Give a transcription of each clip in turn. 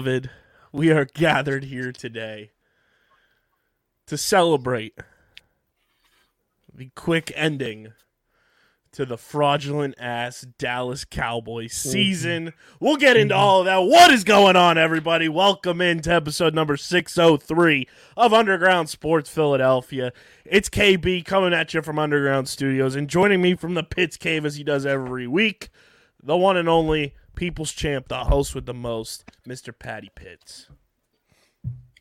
Beloved, we are gathered here today to celebrate the quick ending to the fraudulent ass Dallas Cowboys mm-hmm. season. We'll get into mm-hmm. all of that. What is going on, everybody? Welcome into episode number 603 of Underground Sports Philadelphia. It's KB coming at you from Underground Studios and joining me from the Pitts Cave as he does every week, the one and only People's Champ, the host with the most, Mr. Patty Pitts.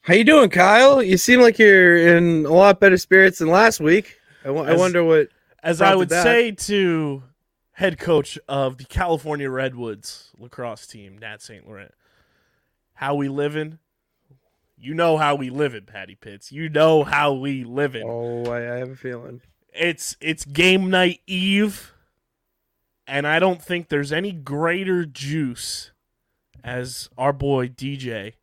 How you doing, Kyle? You seem like you're in a lot better spirits than last week. I wo- I wonder what. As I would that. say to head coach of the California Redwoods lacrosse team, Nat St. Laurent, how we living? You know how we living, Patty Pitts. You know how we living. Oh, I, I have a feeling. It's it's game night eve, and I don't think there's any greater juice, as our boy DJ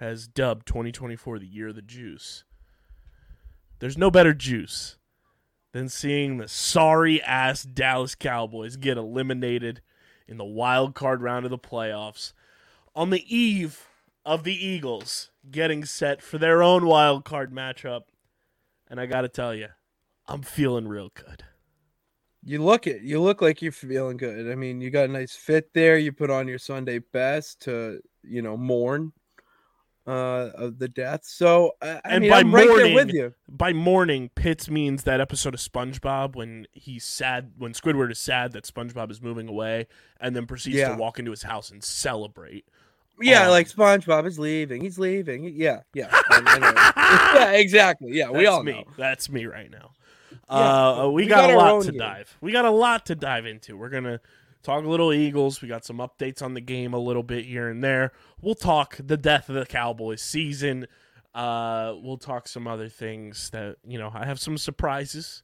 has dubbed 2024 the year of the juice. There's no better juice than seeing the sorry ass Dallas Cowboys get eliminated in the wild card round of the playoffs on the eve of the Eagles getting set for their own wild card matchup. And I got to tell you, I'm feeling real good. You look it. You look like you're feeling good. I mean, you got a nice fit there. You put on your Sunday best to, you know, mourn uh of the death. So I, I And mean, by I'm right there mourning- with you. By morning, Pitts means that episode of SpongeBob when he's sad, when Squidward is sad that SpongeBob is moving away, and then proceeds Yeah. to walk into his house and celebrate. Yeah, Um, like SpongeBob is leaving. He's leaving. Yeah, yeah, I- I know. yeah. Exactly. Yeah, we all me. know. That's me right now. Yeah, uh, we, we got, got a lot to game. dive. We got a lot to dive into. We're gonna talk a little Eagles. We got some updates on the game a little bit here and there. We'll talk the death of the Cowboys season. Uh, we'll talk some other things that you know. I have some surprises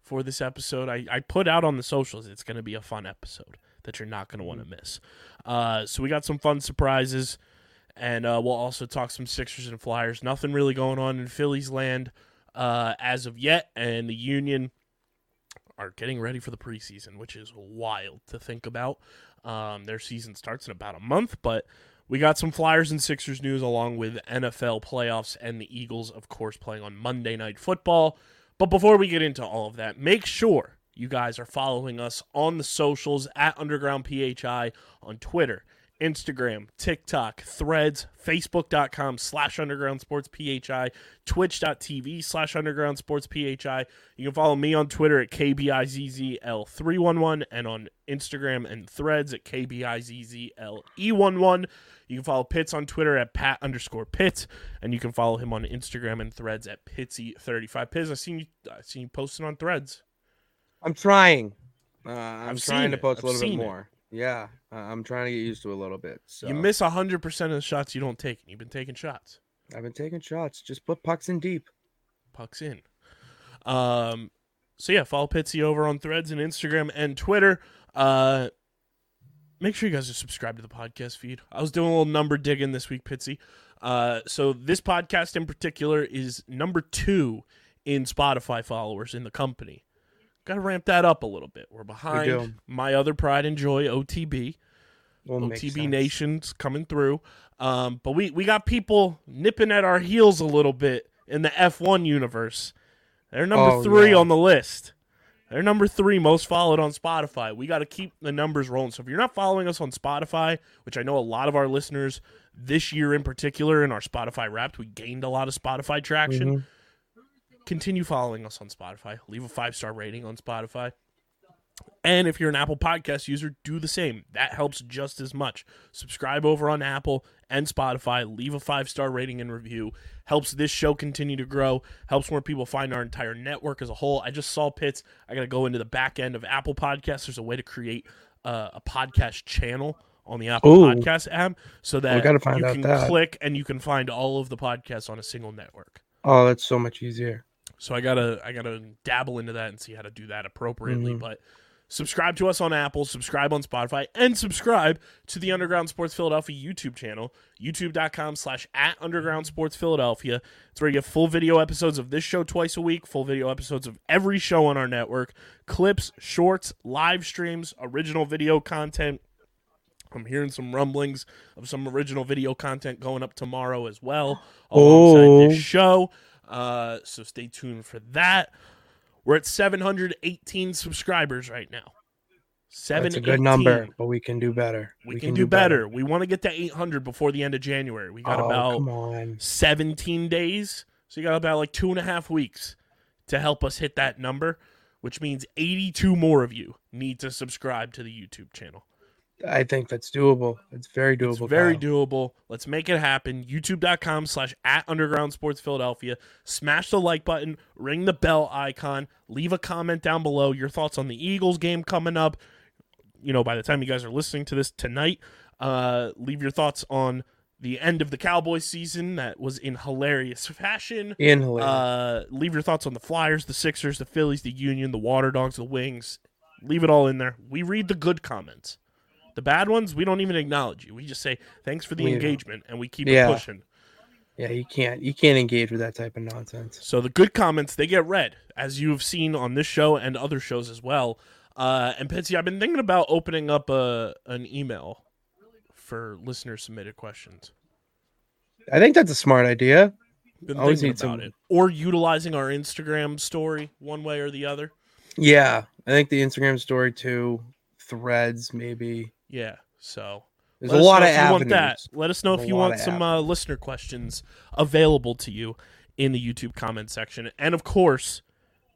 for this episode. I, I put out on the socials. It's going to be a fun episode that you're not going to want to miss. Uh, so we got some fun surprises, and uh, we'll also talk some Sixers and Flyers. Nothing really going on in Phillies land uh, as of yet, and the Union are getting ready for the preseason, which is wild to think about. Um, their season starts in about a month, but we got some Flyers and Sixers news along with NFL playoffs and the Eagles, of course, playing on Monday Night Football. But before we get into all of that, make sure you guys are following us on the socials at Underground PHI on Twitter, Instagram, TikTok, Threads, Facebook.com slash Underground Sports PHI, Twitch.tv slash Underground Sports PHI. You can follow me on Twitter at KBIZZL311 and on Instagram and Threads at KBIZZLE11. You can follow Pitts on Twitter at Pat underscore Pitts, and you can follow him on Instagram and Threads at Pitsy35. Piz, I've seen you. I've seen you posting on Threads. I'm trying. Uh, I'm I've trying to post I've a little bit more. it. Yeah, I'm trying to get used to a little bit. So You miss hundred percent of the shots you don't take. and You've been taking shots. I've been taking shots. Just put pucks in deep. pucks in. Um, so yeah, follow Pitsy over on Threads and Instagram and Twitter. Uh, make sure you guys are subscribed to the podcast feed. I was doing a little number digging this week, Pitsy. Uh, so this podcast in particular is number two in Spotify followers in the company. Got to ramp that up a little bit. We're behind do. my other pride and joy, OTB. Make OTB. Nation's coming through. Um, but we, we got people nipping at our heels a little bit in the F1 universe. They're number Oh, three yeah. on the list. They're number three most followed on Spotify. We got to keep the numbers rolling. So if you're not following us on Spotify, which I know a lot of our listeners this year in particular in our Spotify Wrapped, we gained a lot of Spotify traction. Mm-hmm. Continue following us on Spotify. Leave a five star rating on Spotify. And if you're an Apple Podcast user, do the same. That helps just as much. Subscribe over on Apple and Spotify. Leave a five star rating and review. Helps this show continue to grow. Helps more people find our entire network as a whole. I just saw Pitts. I got to go into the back end of Apple Podcasts. There's a way to create uh, a podcast channel on the Apple Ooh. Podcast app so that you can that. click and you can find all of the podcasts on a single network. Oh, that's so much easier. So I gotta I gotta dabble into that and see how to do that appropriately. Mhm. But subscribe to us on Apple, subscribe on Spotify, and subscribe to the Underground Sports Philadelphia YouTube channel, youtube.com slash at Underground Sports Philadelphia. It's where you get full video episodes of this show twice a week, full video episodes of every show on our network, clips, shorts, live streams, original video content. I'm hearing some rumblings of some original video content going up tomorrow as well alongside Oh. this show. Uh, so stay tuned for that. We're at 718 subscribers right now. Seven. That's a good number, but we can do better. We, can, do better. We want to get to 800 before the end of January. We got oh, about 17 days. So you got about like two and a half weeks to help us hit that number, which means 82 more of you need to subscribe to the YouTube channel. I think that's doable. It's very doable. It's very Kyle. doable. Let's make it happen. YouTube.com slash at Underground Sports Philadelphia. Smash the like button, ring the bell icon, leave a comment down below. Your thoughts on the Eagles game coming up. You know, by the time you guys are listening to this tonight, uh, leave your thoughts on the end of the Cowboys season that was in hilarious fashion. In hilarious. Uh, leave your thoughts on the Flyers, the Sixers, the Phillies, the Union, the Water Dogs, the Wings. Leave it all in there. We read the good comments. The bad ones, we don't even acknowledge you. We just say thanks for the We engagement, and we keep Yeah. pushing. yeah, you can't you can't engage with that type of nonsense. So the good comments they get read, as you have seen on this show and other shows as well. Uh, and Pitsy, I've been thinking about opening up a an email for listener submitted questions. I think that's a smart idea. Been Always thinking about some- it, or utilizing our Instagram story one way or the other. Yeah, I think the Instagram story too, threads maybe. Yeah. So There's a lot of if you want that. avenues. Let us know if There's a you want some uh, listener questions available to you in the YouTube comment section. And of course,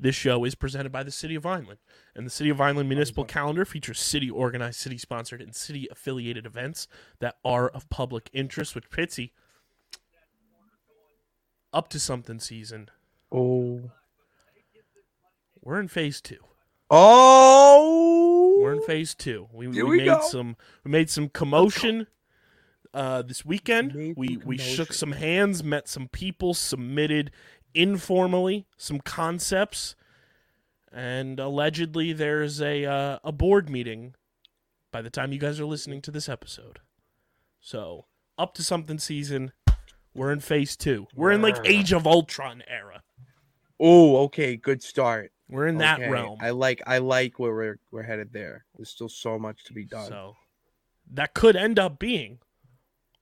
this show is presented by the City of Vineland. And the City of Vineland Municipal Calendar features city organized, city sponsored, and city affiliated events that are of public interest, which Pitsy up to something season. Oh, We're in phase two. Oh, We're in phase two. We, we, we made go. some we made some commotion uh, this weekend. Made We we shook some hands, met some people, submitted informally some concepts, and allegedly there's a uh, a board meeting by the time you guys are listening to this episode. So up to something season. We're in phase two. We're in like Age of Ultron era. oh. Okay, good start. We're in that Okay, realm. I like I like where we're we're headed there. There's still so much to be done. So that could end up being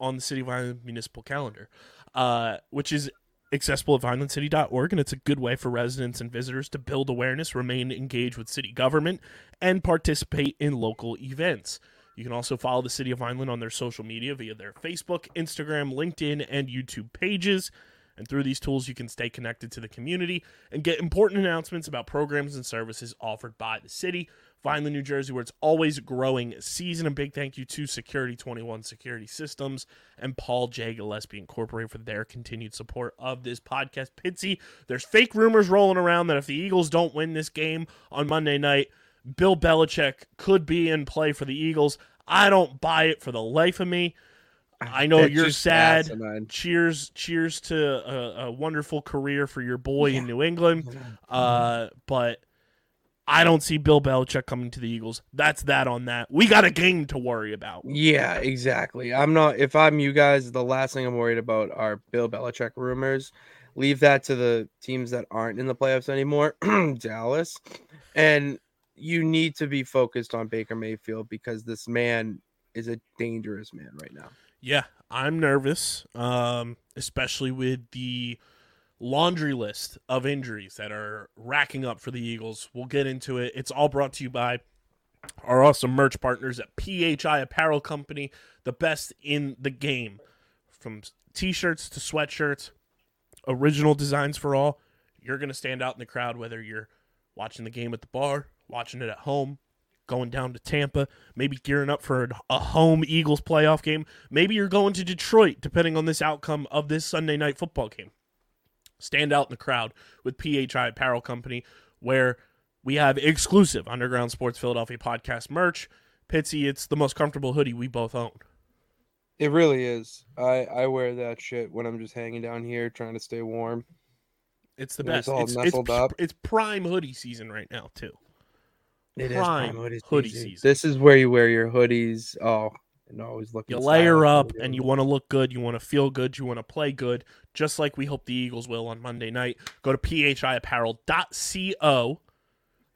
on the City of Vineland municipal calendar, uh, which is accessible at vinelandcity.org. And it's a good way for residents and visitors to build awareness, remain engaged with city government, and participate in local events. You can also follow the City of Vineland on their social media via their Facebook, Instagram, LinkedIn, and YouTube pages. And through these tools, you can stay connected to the community and get important announcements about programs and services offered by the city. Vineland, New Jersey, where it's always growing season. A big thank you to Security 21 Security Systems and Paul J. Gillespie Incorporated for their continued support of this podcast. Pitsy, there's fake rumors rolling around that if the Eagles don't win this game on Monday night, Bill Belichick could be in play for the Eagles. I don't buy it for the life of me. I know you're sad. asinine. Cheers, cheers to a, a wonderful career for your boy in New England. Uh, but I don't see Bill Belichick coming to the Eagles. That's that on that. We got a game to worry about. Yeah, exactly. I'm not. If I'm you guys, the last thing I'm worried about are Bill Belichick rumors. Leave that to the teams that aren't in the playoffs anymore, Dallas, and you need to be focused on Baker Mayfield because this man is a dangerous man right now. Yeah, I'm nervous, um, especially with the laundry list of injuries that are racking up for the Eagles. We'll get into it. It's all brought to you by our awesome merch partners at PHI Apparel Company, the best in the game. From t-shirts to sweatshirts, original designs for all. You're going to stand out in the crowd whether you're watching the game at the bar, watching it at home, going down to Tampa, maybe gearing up for a home Eagles playoff game. Maybe you're going to Detroit, depending on this outcome of this Sunday night football game. Stand out in the crowd with PHI Apparel Company, where we have exclusive Underground Sports Philadelphia podcast merch. Pitsy, it's the most comfortable hoodie we both own. It really is. I I wear that shit when I'm just hanging down here trying to stay warm. It's the best. it's all It's, it's, it's prime hoodie season right now, too. It is Prime prime hoodie season. This is where you wear your hoodies. Oh, and always looking. You layer up and you're you want to look good, you want to feel good, you want to play good, just like we hope the Eagles will on Monday night. Go to phiapparel.co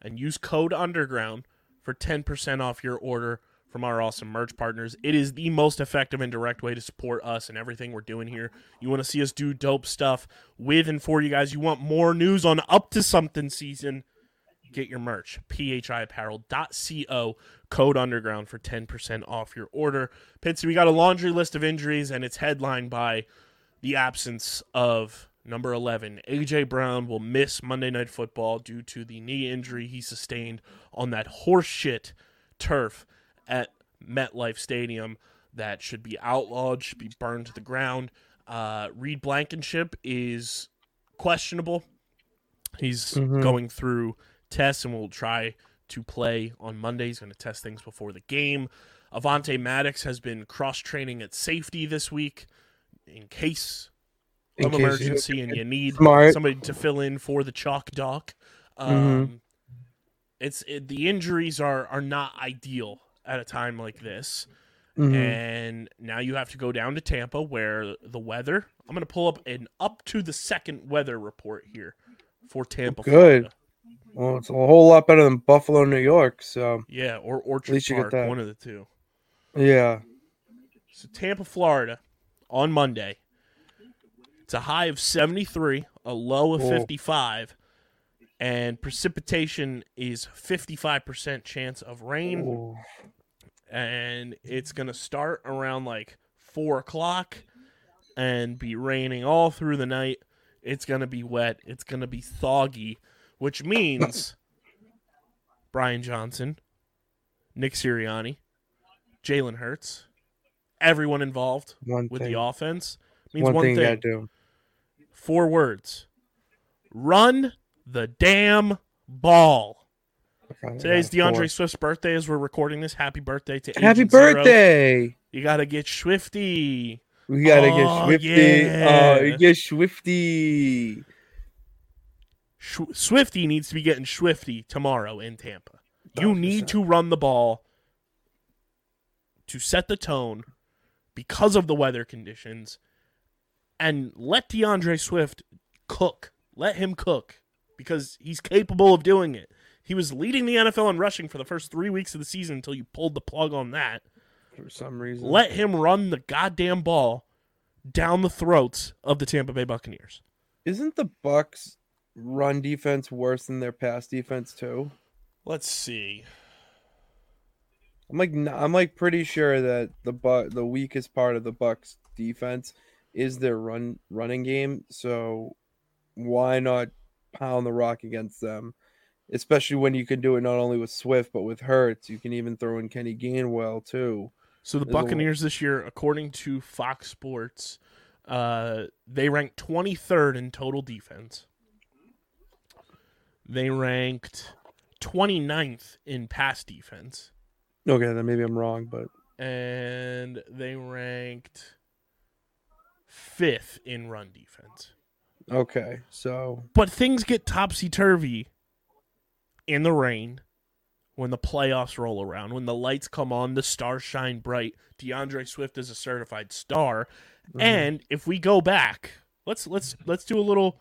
and use code underground for 10% off your order from our awesome merch partners. It is the most effective and direct way to support us and everything we're doing here. You want to see us do dope stuff with and for you guys. You want more news on up to something season. Get your merch. phiapparel.co code underground for 10% off your order. Pitsy, we got a laundry list of injuries, and it's headlined by the absence of number 11. AJ Brown will miss Monday Night Football due to the knee injury he sustained on that horseshit turf at MetLife Stadium that should be outlawed, should be burned to the ground. Uh, Reed Blankenship is questionable. He's Mhm. going through tests and will try to play on Monday. He's going to test things before the game. Avonte Maddox has been cross training at safety this week in case In of case you- emergency and you need Smart. somebody to fill in for the chalk doc. Um, Mhm. It's it, the injuries are are not ideal at a time like this, Mhm. and now you have to go down to Tampa where the weather. I'm going to pull up an up to the second weather report here for Tampa. Good. Florida. Well, it's a whole lot better than Buffalo, New York. So Yeah, or Orchard least you get Park, that. one of the two. yeah, So Tampa, Florida, on Monday. It's a high of 73, a low of Whoa. 55, and precipitation is 55% chance of rain. And it's going to start around like 4 o'clock and be raining all through the night. It's going to be wet. It's going to be soggy, which means Brian Johnson, Nick Sirianni, Jalen Hurts, everyone involved one with thing. the offense means one, one, thing thing. do. Four words. Run the damn ball. Today's DeAndre four. Swift's birthday as we're recording this. Happy birthday to Happy Agent Zero. birthday! You gotta get Swifty. We gotta Oh, get Swifty. yeah. Oh, get Swifty. Sh- Swifty needs to be getting Swifty tomorrow in Tampa. You 100%. need to run the ball to set the tone because of the weather conditions and let DeAndre Swift cook. Let him cook because he's capable of doing it. He was leading the NFL in rushing for the first three weeks of the season until you pulled the plug on that. For some reason, Let him run the goddamn ball down the throats of the Tampa Bay Buccaneers. isn't the Bucs run defense worse than their pass defense too? Let's see. I'm like, I'm like pretty sure that the but the weakest part of the Bucs defense is their run running game. So why not pound the rock against them? Especially when you can do it not only with Swift but with Hurts. You can even throw in Kenny Gainwell too. So the There's a Buccaneers this year, according to Fox Sports, uh, they ranked 23rd in total defense. They ranked 29th in pass defense, Okay, then maybe I'm wrong, but and they ranked fifth in run defense. okay. So But things get topsy turvy in the rain when the playoffs roll around, when the lights come on, the stars shine bright. DeAndre Swift is a certified star. Mhm. And if we go back, let's let's let's do a little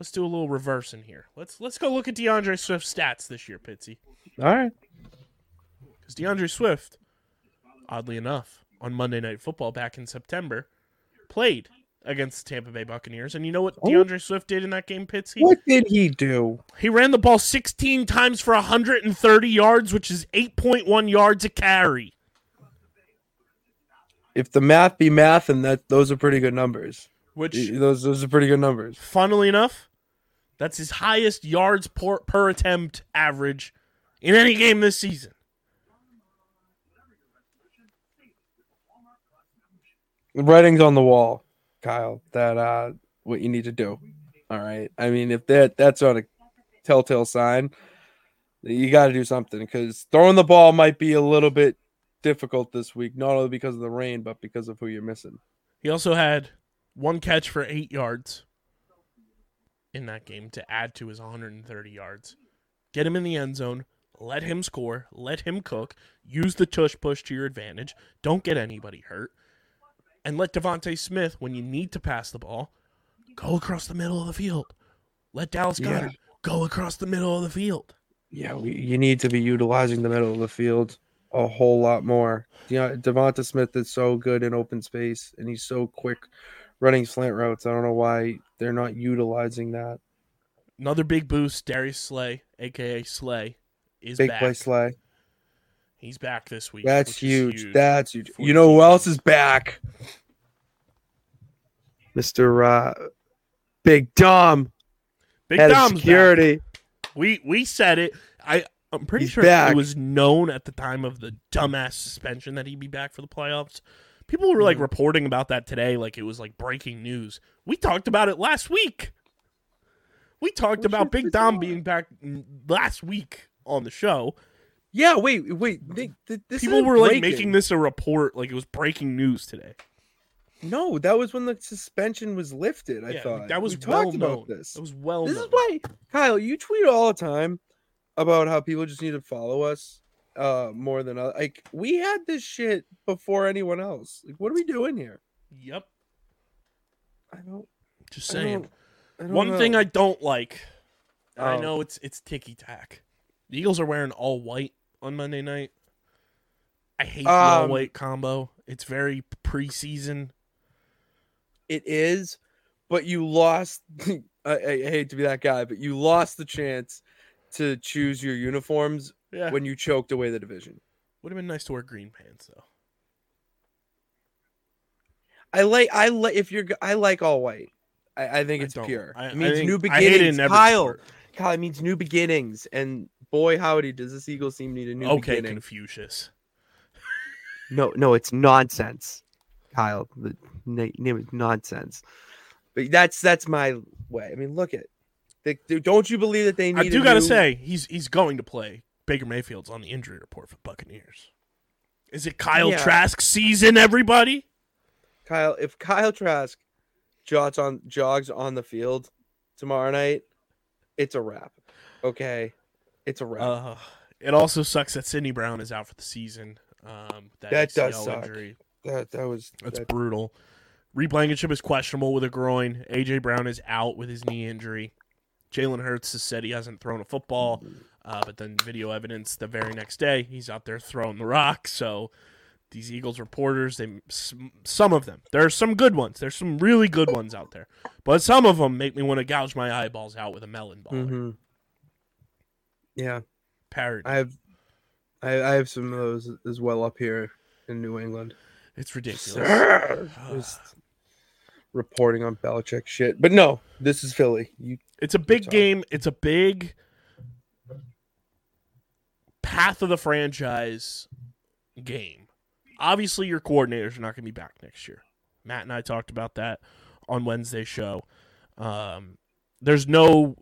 let's do a little reverse in here. Let's let's go look at DeAndre Swift's stats this year, Pitsy. all right. Because DeAndre Swift, oddly enough, on Monday Night Football back in September, played against the Tampa Bay Buccaneers. And you know what Oh. DeAndre Swift did in that game, Pitsy? What did he do? He ran the ball 16 times for 130 yards, which is 8.1 yards a carry. If the math be math, and that those are pretty good numbers. Which, Those those are pretty good numbers. funnily enough, That's his highest yards per, per attempt average in any game this season. The writing's on the wall, Kyle. That uh, what you need to do. All right. I mean, if that that's not a telltale sign, you got to do something because throwing the ball might be a little bit difficult this week, not only because of the rain, but because of who you're missing. He also had one catch for eight yards in that game to add to his 130 yards. Get him in the end zone. Let him score. Let him cook. Use the tush push to your advantage. Don't get anybody hurt. And let DeVonta Smith, when you need to pass the ball, go across the middle of the field. Let Dallas Yeah. Goedert go across the middle of the field. Yeah, we, you need to be utilizing the middle of the field a whole lot more. You know, DeVonta Smith is so good in open space, and he's so quick running slant routes. I don't know why they're not utilizing that. Another big boost. Darius Slay, aka Slay, is Big back. play slay. He's back this week. That's is huge. That's huge. You know who else is back? Mr. Uh, Big Dom, Big of Dom's back. security. We we said it. I I'm pretty He's sure back. it was known at the time of the dumbass suspension that he'd be back for the playoffs. People were like Mhm. reporting about that today, like it was like breaking news. We talked about it last week. We talked about Big Dom on. being back last week on the show. Yeah, wait, wait. They, th- this People were like making this a report, like it was breaking news today. No, that was when the suspension was lifted. I yeah, thought that was we well talked known. about this. It was well this known. is why Kyle, you tweet all the time about how people just need to follow us uh more than other. like we had this shit before anyone else. Like what are we doing here? Yep. I don't Just I saying. don't- I don't One thing. I don't like, and I Oh. know it's it's ticky tack. The Eagles are wearing all white on Monday night. I hate the all Um, white combo. It's very preseason. it is, but you lost I, I hate to be that guy, but you lost the chance to choose your uniforms Yeah, when you choked away the division. would have been nice to wear green pants though. I like I like if you're I like all white. I, I think it's don't. pure. I- I it means think- new I hate it beginnings. in every Kyle, sport. Kyle, it means new beginnings. And boy, howdy, does this Eagles team need a new Okay, beginning? Confucius. No, no, it's nonsense, Kyle. The na- name is nonsense. But that's that's my way. I mean, look at. They, don't you believe that they need? I do gotta new- say he's he's going to play. Baker Mayfield's on the injury report for Buccaneers. Is it Kyle Yeah. Trask season? Everybody. Kyle, if Kyle Trask jogs on jogs on the field tomorrow night, it's a wrap. Okay, it's a wrap. Uh, it also sucks that Sydney Brown is out for the season. Um, that, That does suck. Injury. that that was That's that- brutal. Reed Blankenship is questionable with a groin. AJ Brown is out with his knee injury. Jalen Hurts has said he hasn't thrown a football, uh, but then video evidence the very next day he's out there throwing the rock. So these Eagles reporters, they some- some of them, there are some good ones. There's some really good ones out there, but some of them make me want to gouge my eyeballs out with a melon ball. Mhm. Yeah, Parody. I have, I, I have some of those as well up here in New England. it's ridiculous. Just reporting on Belichick shit, but no, this is Philly. You It's a big game. It's a big path of the franchise game. Obviously, your coordinators are not going to be back next year. Matt and I talked about that on Wednesday's show. Um, there's no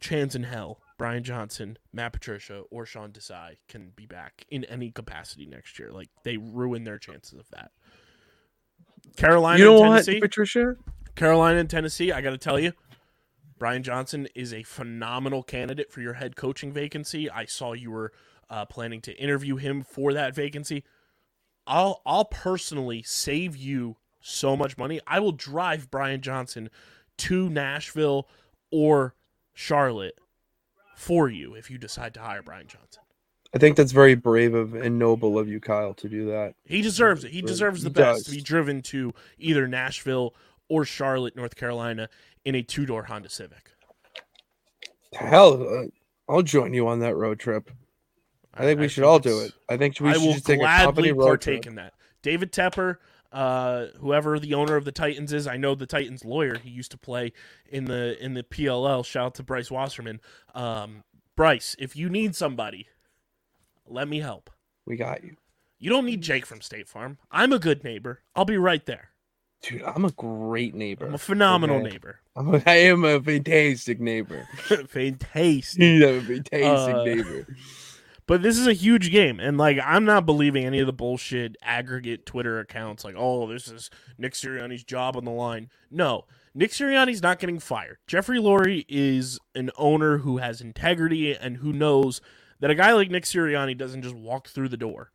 chance in hell Brian Johnson, Matt Patricia, or Sean Desai can be back in any capacity next year. Like they ruin their chances of that. Carolina, you know and what, Tennessee. Patricia? Carolina and Tennessee, I got to tell you, Brian Johnson is a phenomenal candidate for your head coaching vacancy. I saw you were uh, planning to interview him for that vacancy. I'll I'll personally save you so much money. I will drive Brian Johnson to Nashville or Charlotte for you if you decide to hire Brian Johnson. I think that's very brave of and noble of you, Kyle, to do that. He deserves it. He deserves the He best to be driven to either Nashville or Charlotte, North Carolina in a two-door Honda Civic. Hell, uh, I'll join you on that road trip. I think we should all do it. I think we I should just take a gladly company road partake trip. in that. David Tepper, uh, whoever the owner of the Titans is. I know the Titans lawyer. He used to play in the in the PLL. Shout out to Bryce Wasserman. Um, Bryce, if you need somebody, let me help. We got you. You don't need Jake from State Farm. I'm a good neighbor. I'll be right there. Dude, I'm a great neighbor. I'm a phenomenal Okay. neighbor. I'm a, I am a fantastic neighbor. Fantastic. I'm a fantastic Uh, neighbor. But this is a huge game, and like I'm not believing any of the bullshit aggregate Twitter accounts like, "Oh, this is Nick Sirianni's job on the line." No, Nick Sirianni's not getting fired. Jeffrey Lurie is an owner who has integrity and who knows that a guy like Nick Sirianni doesn't just walk through the door.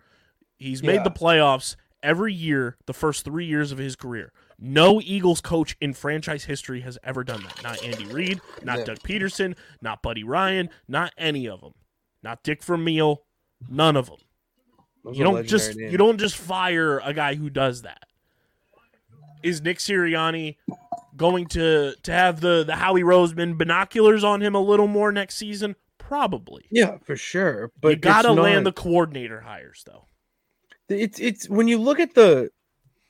He's made Yeah. the playoffs every year the first three years of his career. No Eagles coach in franchise history has ever done that. Not Andy Reid, not Yeah. Doug Pederson, not Buddy Ryan, not any of them. Not Dick Vermeil, none of them. Those You don't just legendary you don't just fire a guy who does that. Is Nick Sirianni going to to have the the Howie Roseman binoculars on him a little more next season? Probably. Yeah, for sure. But you gotta it's land the coordinator hires though. It's it's when you look at the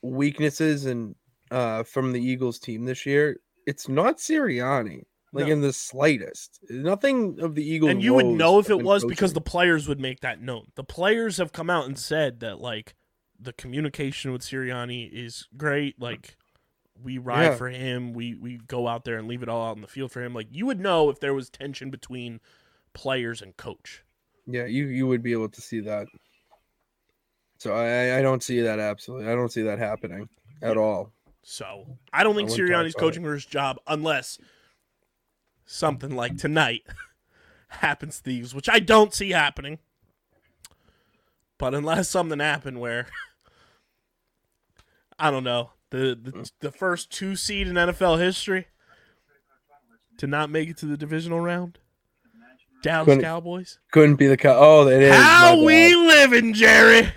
weaknesses and uh from the Eagles team this year, it's not Sirianni. Like No. in the slightest. Nothing of the Eagles. and you would know if it was because the players would make that known. The players have come out and said that like the communication with Sirianni is great. Like we ride Yeah. for him. We we go out there and leave it all out in the field for him. Like you would know if there was tension between players and coach. Yeah, you you would be able to see that. So I I don't see that absolutely. I don't see that happening at all. So I don't think I Sirianni's coaching for his job unless something like tonight happens to the which I don't see happening. But unless something happened where I don't know the the, the first two seed in NFL history to not make it to the divisional round, Dallas Couldn't- Cowboys. Couldn't be the cow. oh it is. How we living, Jerry?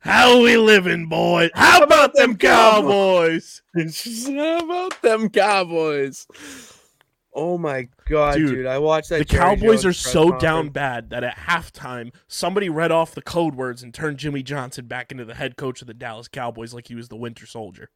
How we living, boys? How about them Cowboys? How about them Cowboys? Oh my god, Dude, dude! I watched that. The Jerry Cowboys Jones are so conference. down bad that at halftime, somebody read off the code words and turned Jimmy Johnson back into the head coach of the Dallas Cowboys like he was the Winter Soldier.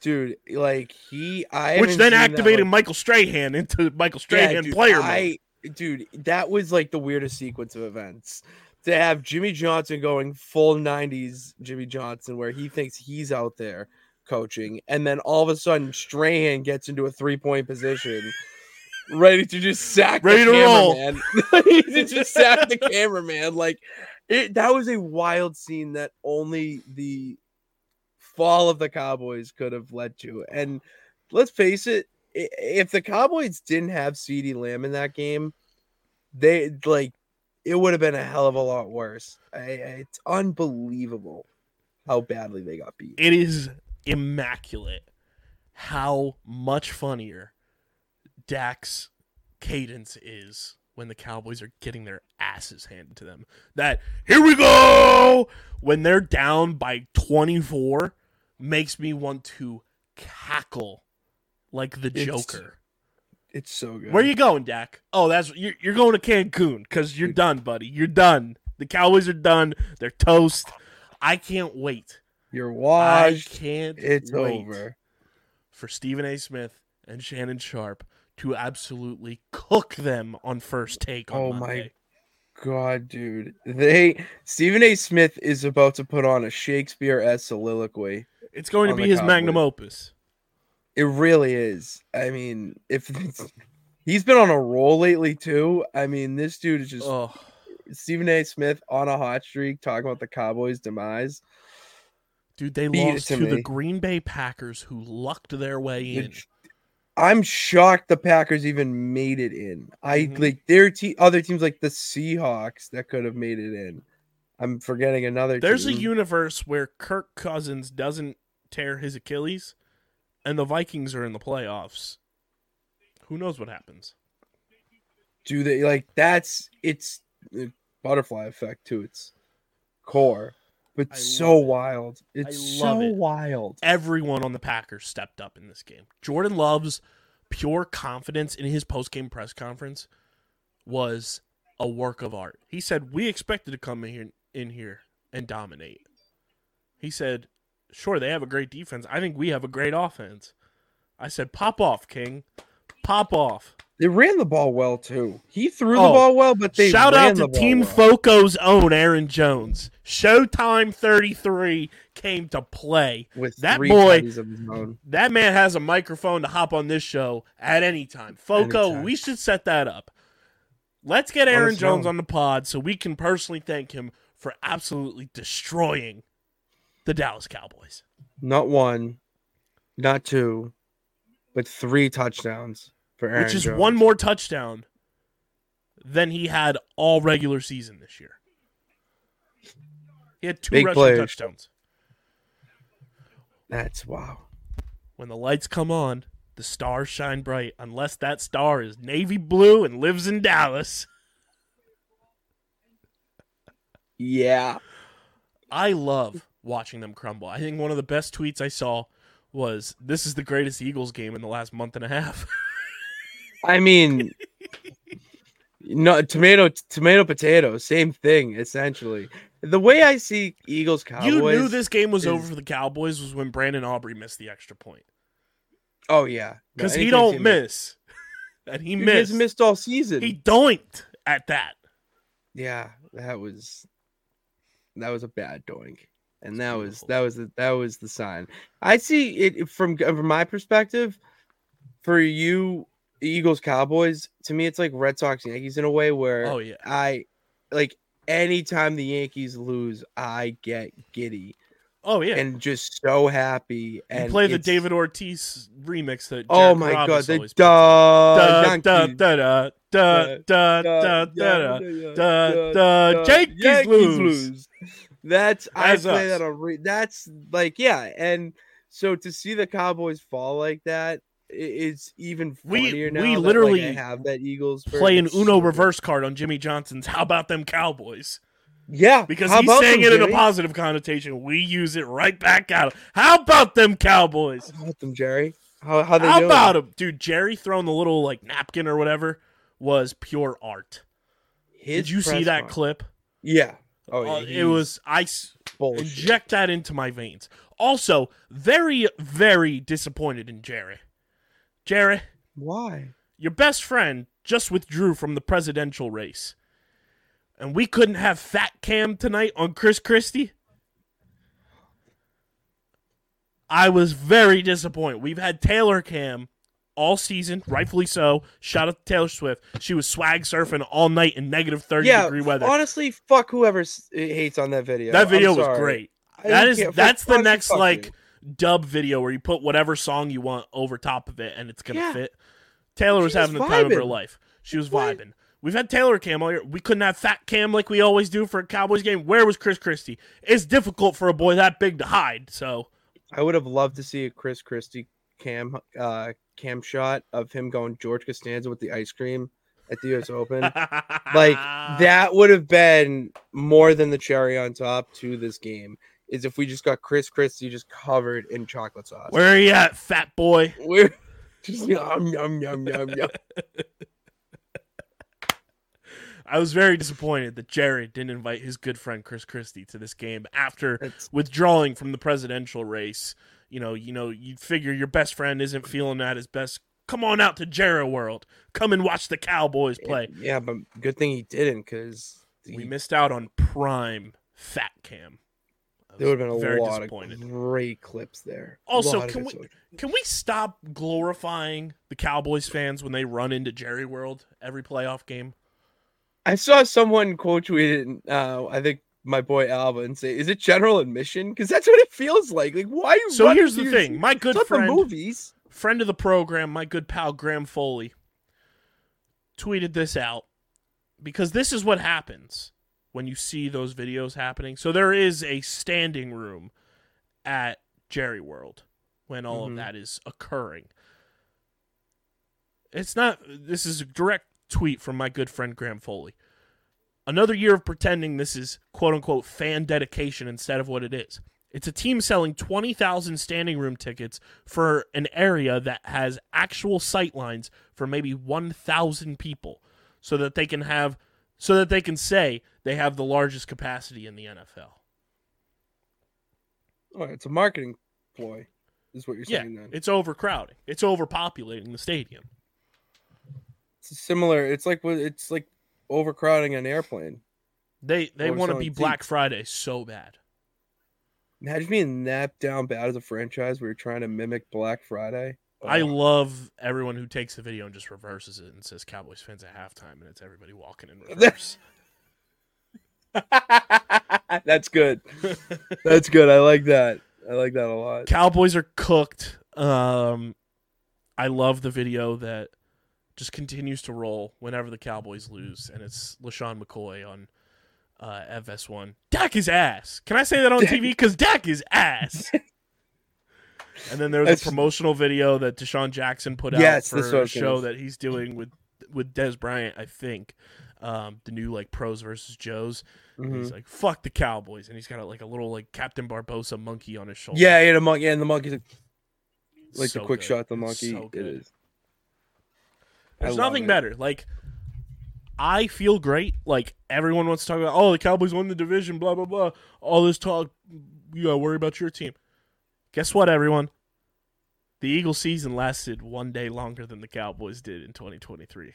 dude. Like he, I Which then activated Michael Strahan into Michael Yeah, Strahan dude, player mode. Dude, that was like the weirdest sequence of events. To have Jimmy Johnson going full '90s Jimmy Johnson, where he thinks he's out there coaching, and then all of a sudden Strahan gets into a three-point position, ready to just sack, Ready the to roll. cameraman. Ready to just sack the cameraman. Like it, that was a wild scene that only the fall of the Cowboys could have led to. And let's face it, if the Cowboys didn't have CeeDee Lamb in that game, they like it would have been a hell of a lot worse. I, I- it's unbelievable how badly they got beat. It is immaculate how much funnier Dak's cadence is when the Cowboys are getting their asses handed to them. That here we go when they're down by 24 makes me want to cackle like the It's- Joker. It's so good. Where you going, Dak? Oh, that's you're, you're going to Cancun because you're done, buddy. You're done. The Cowboys are done. They're toast. I can't wait. You're I can't. It's wait over. for Stephen A. Smith and Shannon Sharpe to absolutely cook them on first take on Oh my God, dude. They Stephen A. Smith is about to put on a Shakespeare s soliloquy. It's going to be his magnum opus. It really is. I mean, if he's been on a roll lately too. I mean, this dude is just Oh, Stephen A. Smith on a hot streak talking about the Cowboys' demise. dude, they Beat lost to to, the. Green Bay Packers, who lucked their way in. I'm shocked the Packers even made it in. I Mhm. like their te- other teams like the Seahawks that could have made it in. I'm forgetting another. There's a universe where Kirk Cousins doesn't tear his Achilles, and the Vikings are in the playoffs. Who knows what happens? do they like that's it's a butterfly effect to its core, but so it. wild. It's so it. wild. Everyone on the Packers stepped up in this game. Jordan Love's pure confidence in his post-game press conference was a work of art. He said, "We expected to come in here, in here and dominate." He said, sure they have a great defense. I think we have a great offense. I said, pop off, King. Pop off. They ran the ball well too. He threw Oh, the ball well, but they ran. Shout out to Team well. Foco's own Aaron Jones. Showtime 33 came to play. with that three boy- tutties of his own. That man has a microphone to hop on this show at any time. Foco, Anytime. we should set that up. Let's get Aaron us Jones on the pod so we can personally thank him for absolutely destroying the Dallas Cowboys. Not one, not two, but three touchdowns for Aaron which is Jones. one more touchdown than he had all regular season this year. He had two Big rushing plays. touchdowns. That's wow. When the lights come on, the stars shine bright, unless that star is navy blue and lives in Dallas. Yeah. I love watching them crumble. I think one of the best tweets I saw was this is the greatest Eagles game in the last month and a half. I mean, no tomato, tomato, potato, same thing essentially. The way I see Eagles Cowboys, you knew this game was is- over for the Cowboys was when Brandon Aubrey missed the extra point. Oh yeah, No, Because he don't miss. And he has missed. missed all season. He doinked at that. Yeah, that was that was a bad doink, and that was that was the, that was the sign. I see it from from my perspective. For you, Eagles Cowboys, to me, it's like Red Sox Yankees in a way where Oh yeah. I like anytime the Yankees lose, I get giddy Oh yeah. and just so happy. you And play the David Ortiz remix that. Oh Jared my god, Carrabis the always puts duh, on. Da, da, da, da, da, da, da, da, da, da. Yankees lose. That's I play us. that on. Re- that's like yeah, and so to see the Cowboys fall like that, it's even We- now. we that, like, literally have that Eagles Play an Uno reverse card on Jimmy Johnson's. How about them Cowboys? Yeah, Because he's saying them, it in a positive connotation. We use it right back out. How about them Cowboys? How about them, Jerry? How how they How doing? about him, dude? Jerry throwing the little like napkin or whatever was pure art. His Did you see that con- clip? Yeah. Oh yeah. Uh, it was I bullshit. inject that into my veins. Also, very very disappointed in Jerry. Jerry, Why? your best friend just withdrew from the presidential race. And we couldn't have Fat Cam tonight on Chris Christie. I was very disappointed. We've had Taylor Cam all season, rightfully so. Shout out to Taylor Swift. She was swag surfing all night in negative 30 Yeah. degree weather. Honestly, fuck whoever hates on that video. that video was great. That is that's the next like you. Dub video where you put whatever song you want over top of it and it's gonna Yeah. fit. Taylor was She was having the time of her life. She was What? vibing. We've had Taylor Cam all year. We couldn't have Fat Cam like we always do for a Cowboys game. Where was Chris Christie? It's difficult for a boy that big to hide. So I would have loved to see a Chris Christie cam uh cam shot of him going George Costanza with the ice cream at the US Open. like that would have been more than the cherry on top to this game. Is if we just got Chris Christie just covered in chocolate sauce. Where are you at, fat boy? We're just yum yum yum yum yum. I was very disappointed that Jerry didn't invite his good friend Chris Christie to this game after It's- withdrawing from the presidential race. You know, you know, you figure your best friend isn't feeling at his best. Come on out to Jerry World. Come and watch the Cowboys play. Yeah, but good thing he didn't because We missed out on prime Fat Cam. There would have been a lot of great clips there. Also, can we- Can we stop glorifying the Cowboys fans when they run into Jerry World every playoff game? I saw someone quote tweeted, uh, I think my boy Alba, and say, "Is it general admission?" Because that's what it feels like. Like, why? Are you So here's the thing. My good friend, movies. friend of the program, my good pal Graham Foley, tweeted this out because this is what happens when you see those videos happening. So there is a standing room at Jerry World when all Mhm. of that is occurring. It's not this is a direct tweet from my good friend Graham Foley. Another year of pretending this is quote unquote fan dedication instead of what it is. It's a team selling 20,000 standing room tickets for an area that has actual sight lines for maybe 1,000 people so that they can have so that they can say they have the largest capacity in the NFL. Oh, it's a marketing ploy, is what you're Yeah, saying then. it's overcrowding. It's overpopulating the stadium. It's similar. It's like it's like overcrowding an airplane. They they want to be Black. Friday so bad. Imagine being that down bad as a franchise where you're trying to mimic Black Friday. I love everyone who takes the video and just reverses it and says Cowboys fans at halftime, and it's everybody walking in reverse. That's good. That's good. I like that. I like that a lot. Cowboys are cooked. Um, I love the video that just continues to roll whenever the Cowboys lose, and it's LeSean McCoy on uh, FS1. Dak is ass. Can I say that on Dak- TV? Because Dak is ass. And then there's That's- a promotional video that DeSean Jackson put out Yes, for that's what I a was show that he's doing with with Dez Bryant, I think. Um, the new like pros versus Joes. And Mhm. He's like, "Fuck the Cowboys," and he's got a, like a little like Captain Barbossa monkey on his shoulder. Yeah, yeah, the monkey, yeah, and the monkey's like, like So the quick good. shot. The monkey. so it is. There's nothing it. better. Like, I feel great. Like everyone wants to talk about, oh, the Cowboys won the division, blah blah blah. All this talk, you gotta worry about your team. Guess what, everyone? The Eagles season lasted one day longer than the Cowboys did in 2023.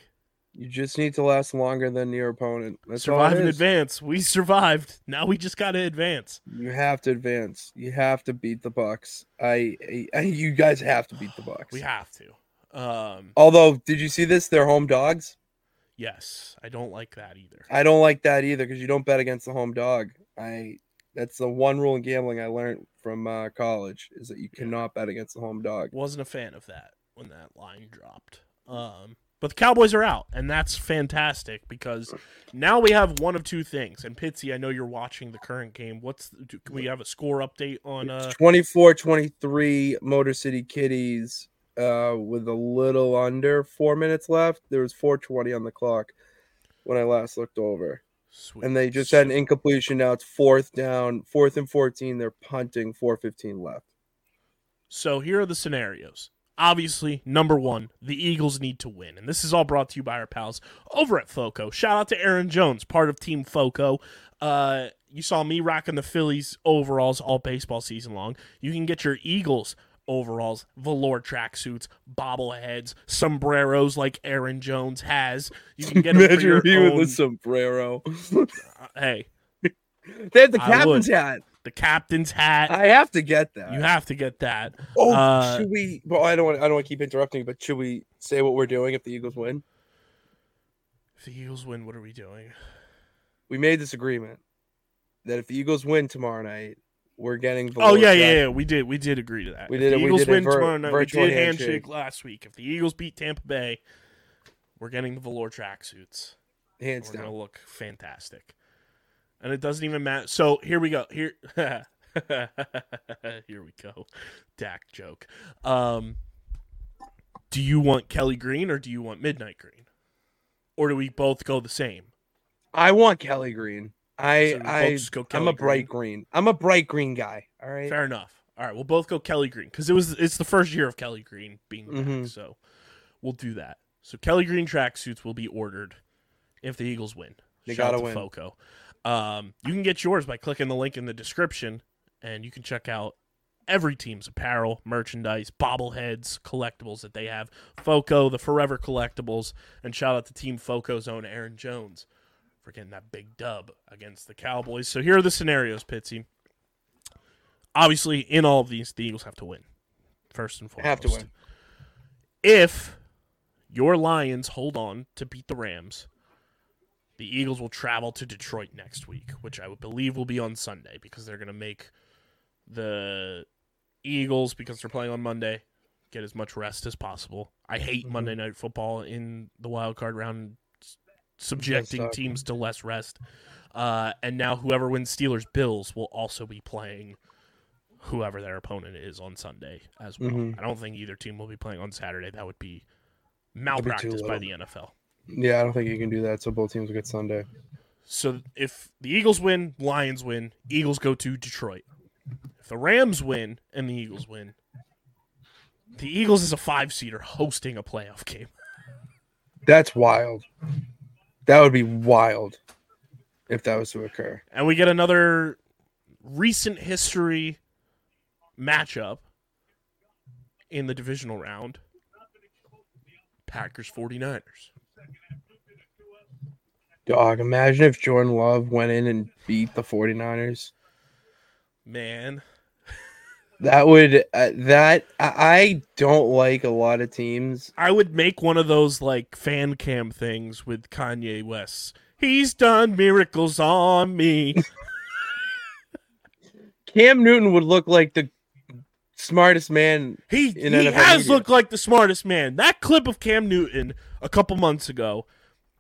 You just need to last longer than your opponent. That's Survive and advance. We survived. Now we just gotta advance. You have to advance. You have to beat the Bucs. I, I, you guys have to beat the Bucs. We have to. Um, Although, did you see this? They're home dogs. yes, I don't like that either. I don't like that either because you don't bet against the home dog. I that's the one rule in gambling I learned from uh, college is that you cannot bet against the home dog. wasn't a fan of that when that line dropped. Um, but the Cowboys are out, and that's fantastic because now we have one of two things. And Pitsy, I know you're watching the current game. What's do, can we have a score update on? Uh, 24-23 Motor City Kitties uh, with a little under four minutes left. There was 420 on the clock when I last looked over. Sweet. And they just had an incompletion. Now it's fourth down, fourth and 14. They're punting, 415 left. So here are the scenarios. Obviously, number one, the Eagles need to win. And this is all brought to you by our pals over at FOCO. Shout out to Aaron Jones, part of Team FOCO. Uh, you saw me rocking the Phillies overalls all baseball season long. You can get your Eagles overalls, velour tracksuits, bobbleheads, sombreros like Aaron Jones has. You can get them for Imagine your me with a sombrero. uh, hey, they have the captain's hat. the captain's hat. I have to get that. you have to get that. Oh, Uh, should we? Well, I don't want. I don't want to keep interrupting, but should we say what we're doing if the Eagles win? If the Eagles win, what are we doing? We made this agreement that if the Eagles win tomorrow night, we're getting. Oh yeah, yeah, yeah. We did. We did agree to that. We If did The Eagles did a win vir- tomorrow night. We did handshake. handshake. last week. If the Eagles beat Tampa Bay, we're getting the velour tracksuits. hands We're gonna look fantastic. And it doesn't even matter. So here we go. Here, here we go. Dak joke. Um, do you want Kelly Green or do you want Midnight Green, or do we both go the same? I want Kelly Green. I So I go I'm a bright green. I'm a bright green guy. All right. Fair enough. All right, we'll both go Kelly Green because it was it's the first year of Kelly Green being back, Mhm. so we'll do that. So Kelly Green tracksuits will be ordered if the Eagles win. They Shout out gotta to win. Foco. Um, you can get yours by clicking the link in the description, and you can check out every team's apparel, merchandise, bobbleheads, collectibles that they have. Foco, the Forever Collectibles, and shout out to Team Foco's own Aaron Jones for getting that big dub against the Cowboys. So here are the scenarios, Pitsy. Obviously, in all of these, the Eagles have to win. First and foremost. Have to win. If your Lions hold on to beat the Rams, the Eagles will travel to Detroit next week, which I would believe will be on Sunday because they're going to make the Eagles, because they're playing on Monday, get as much rest as possible. I hate Mhm. Monday Night Football in the wild card round, subjecting teams to less rest. Uh, and now whoever wins Steelers Bills will also be playing whoever their opponent is on Sunday as well. Mhm. I don't think either team will be playing on Saturday. That would be be malpractice by the NFL. Yeah, I don't think you can do that. So both teams will get Sunday. So if the Eagles win, Lions win, Eagles go to Detroit. If the Rams win and the Eagles win, the Eagles is a five seater hosting a playoff game. That's wild. That would be wild if that was to occur. And we get another recent history matchup in the divisional round Packers 49ers. Dog, imagine if Jordan Love went in and beat the 49ers. Man, That would uh, that I, don't like a lot of teams. I would make one of those like fan cam things with Kanye West. He's done miracles on me. Cam Newton would look like the smartest man. He he NFL has media. looked like the smartest man. That clip of Cam Newton a couple months ago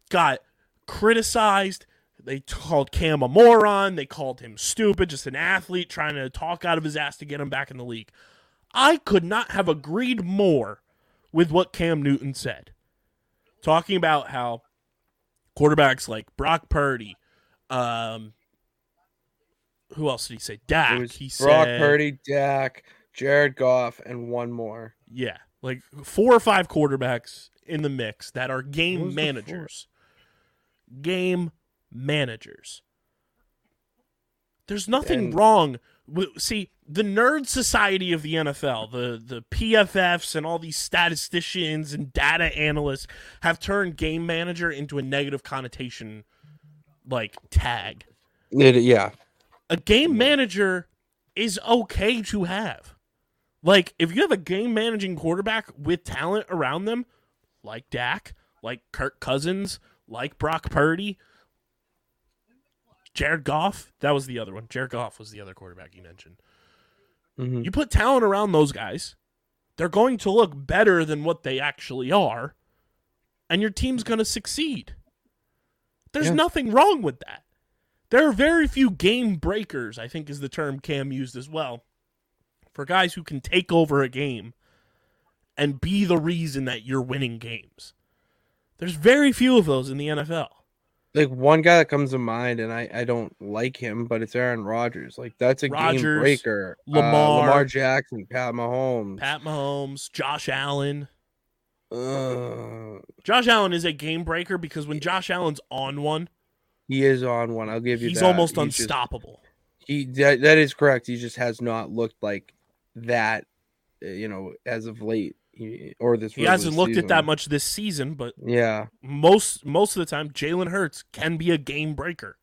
got criticized. They called Cam a moron. They called him stupid, just an athlete trying to talk out of his ass to get him back in the league. I could not have agreed more with what Cam Newton said. Talking about how quarterbacks like Brock Purdy, um, who else did he say? Dak. It was he Brock said, Purdy, Dak, Jared Goff, and one more. Yeah, like four or five quarterbacks in the mix that are game managers. Game managers. There's nothing And- wrong. See, the nerd society of the NFL, the the PFFs and all these statisticians and data analysts have turned game manager into a negative connotation like tag. It, yeah, A game manager is okay to have. Like, if you have a game managing quarterback with talent around them, like Dak, like Kirk Cousins, like Brock Purdy, Jared Goff, that was the other one. Jared Goff was the other quarterback you mentioned. Mhm. You put talent around those guys, they're going to look better than what they actually are, and your team's going to succeed. There's Yeah. nothing wrong with that. There are very few game breakers, I think is the term Cam used as well, for guys who can take over a game and be the reason that you're winning games. There's very few of those in the NFL. Like one guy that comes to mind, and I, I don't like him, but it's Aaron Rodgers. Like that's a Rodgers, game breaker. Uh, Lamar. Lamar Jackson, Pat Mahomes. Pat Mahomes, Josh Allen. Uh, Josh Allen is a game breaker because when Josh Allen's on one, he is on one. I'll give you. he's that. almost He's just- unstoppable. he that, that is correct. He just has not looked like that, uh, you know, as of late, he, or this. He hasn't looked at that much this season, but Yeah. most most of the time, Jalen Hurts can be a game breaker.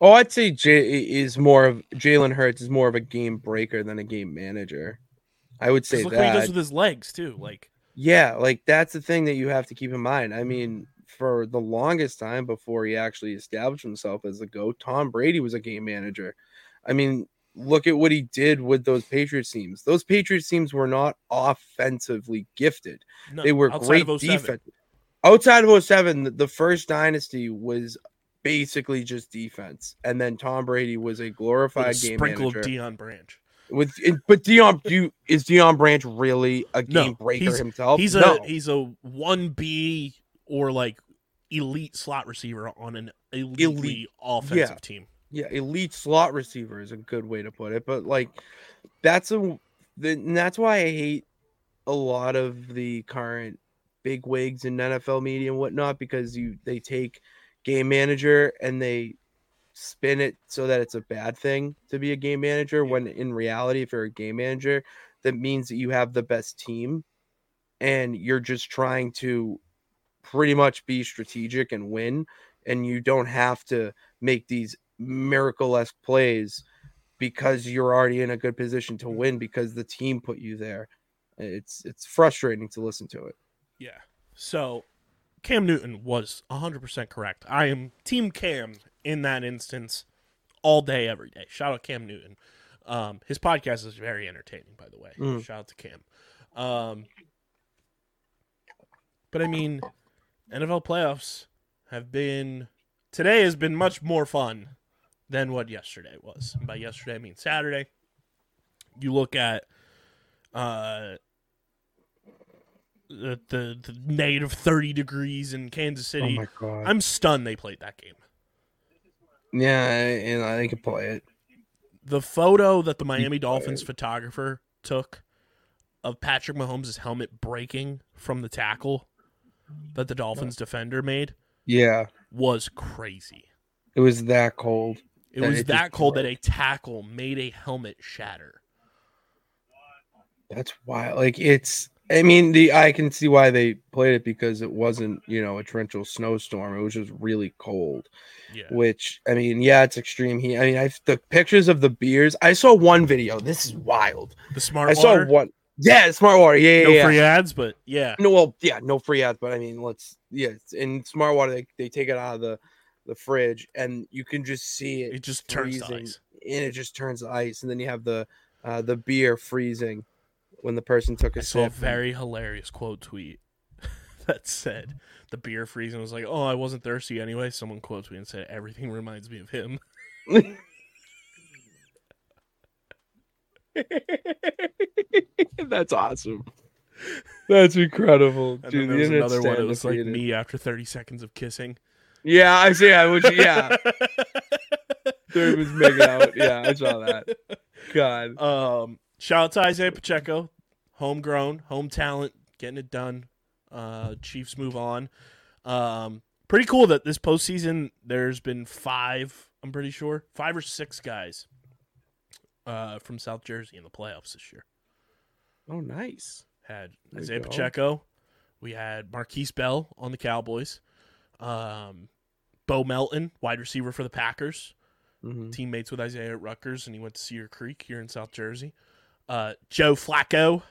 Oh, I'd say J is more of Jalen Hurts is more of a game breaker than a game manager. I would say look what he does that. with his legs too. Like Yeah, like that's the thing that you have to keep in mind. I mean, for the longest time before he actually established himself as a GOAT, Tom Brady was a game manager. I mean, look at what he did with those Patriots teams. Those Patriots teams were not offensively gifted. no, They were great oh defense. Outside of 07, the- first dynasty was basically just defense. And then Tom Brady was a with a glorified game sprinkle manager. of Deion Branch. with but Deion do is Deion Branch really a No, game breaker he's- himself? He's a he's a one B or like elite slot receiver on an elite, Elite. offensive Yeah. team. Yeah, elite slot receiver is a good way to put it. But like, that's a, that's why I hate a lot of the current big wigs in NFL media and whatnot because you they take game manager and they spin it so that it's a bad thing to be a game manager when in reality if you're a game manager that means that you have the best team and you're just trying to pretty much be strategic and win and you don't have to make these miracle-esque plays because you're already in a good position to win because the team put you there it's it's frustrating to listen to it Yeah. So Cam Newton was 100% correct. I am team Cam in that instance all day every day. Shout out Cam Newton. Um, his podcast is very entertaining by the way. Mm. Shout out to Cam. Um, but I mean NFL playoffs have been today has been much more fun than what yesterday was. And by yesterday I mean Saturday. You look at uh the, the, the negative 30 degrees in Kansas City. Oh god I'm stunned they played that game. yeah and i can play it The photo that the Miami quiet. Dolphins photographer took of Patrick Mahomes' helmet breaking from the tackle that the Dolphins defender made yeah was crazy. it was that cold It That was it that cold that a tackle made a helmet shatter. That's why, like, it's. I mean, the I can see why they played it because it wasn't, you know, a torrential snowstorm. It was just really cold. Yeah. Which I mean, yeah, it's extreme heat. I mean, I the pictures of the beers. I saw one video. This is wild. The smart I water. saw one. Yeah, smart water. Yeah, yeah, no yeah. free ads, but yeah. No, well, yeah, no free ads, but I mean, let's yeah, in smart water they, they take it out of the the fridge and you can just see it, It just turns to ice. and it just turns to ice, and then you have the uh the beer freezing when the person took a I saw a sip. and- very hilarious quote tweet that said the beer freezing was like, "Oh, I wasn't thirsty anyway." Someone quotes me and said, "Everything reminds me of him." That's awesome. That's incredible, And dude. then there the was another one. It was like me after 30 seconds of kissing. Yeah, I see. I would. Yeah, Dude was making out. Yeah, I saw that. God. Um, shout out to Isaiah Pacheco, homegrown, home talent, getting it done. Uh, Chiefs move on. Um, pretty cool that this postseason there's been five. I'm pretty sure five or six guys uh, from South Jersey in the playoffs this year. Oh, nice. Had There Isaiah. Pacheco. We had Markquese Bell on the Cowboys. Um, Bo Melton, wide receiver for the Packers hmm teammates with Isaiah at Rutgers, and he went to Cedar Creek here in South Jersey. Uh, Joe Flacco,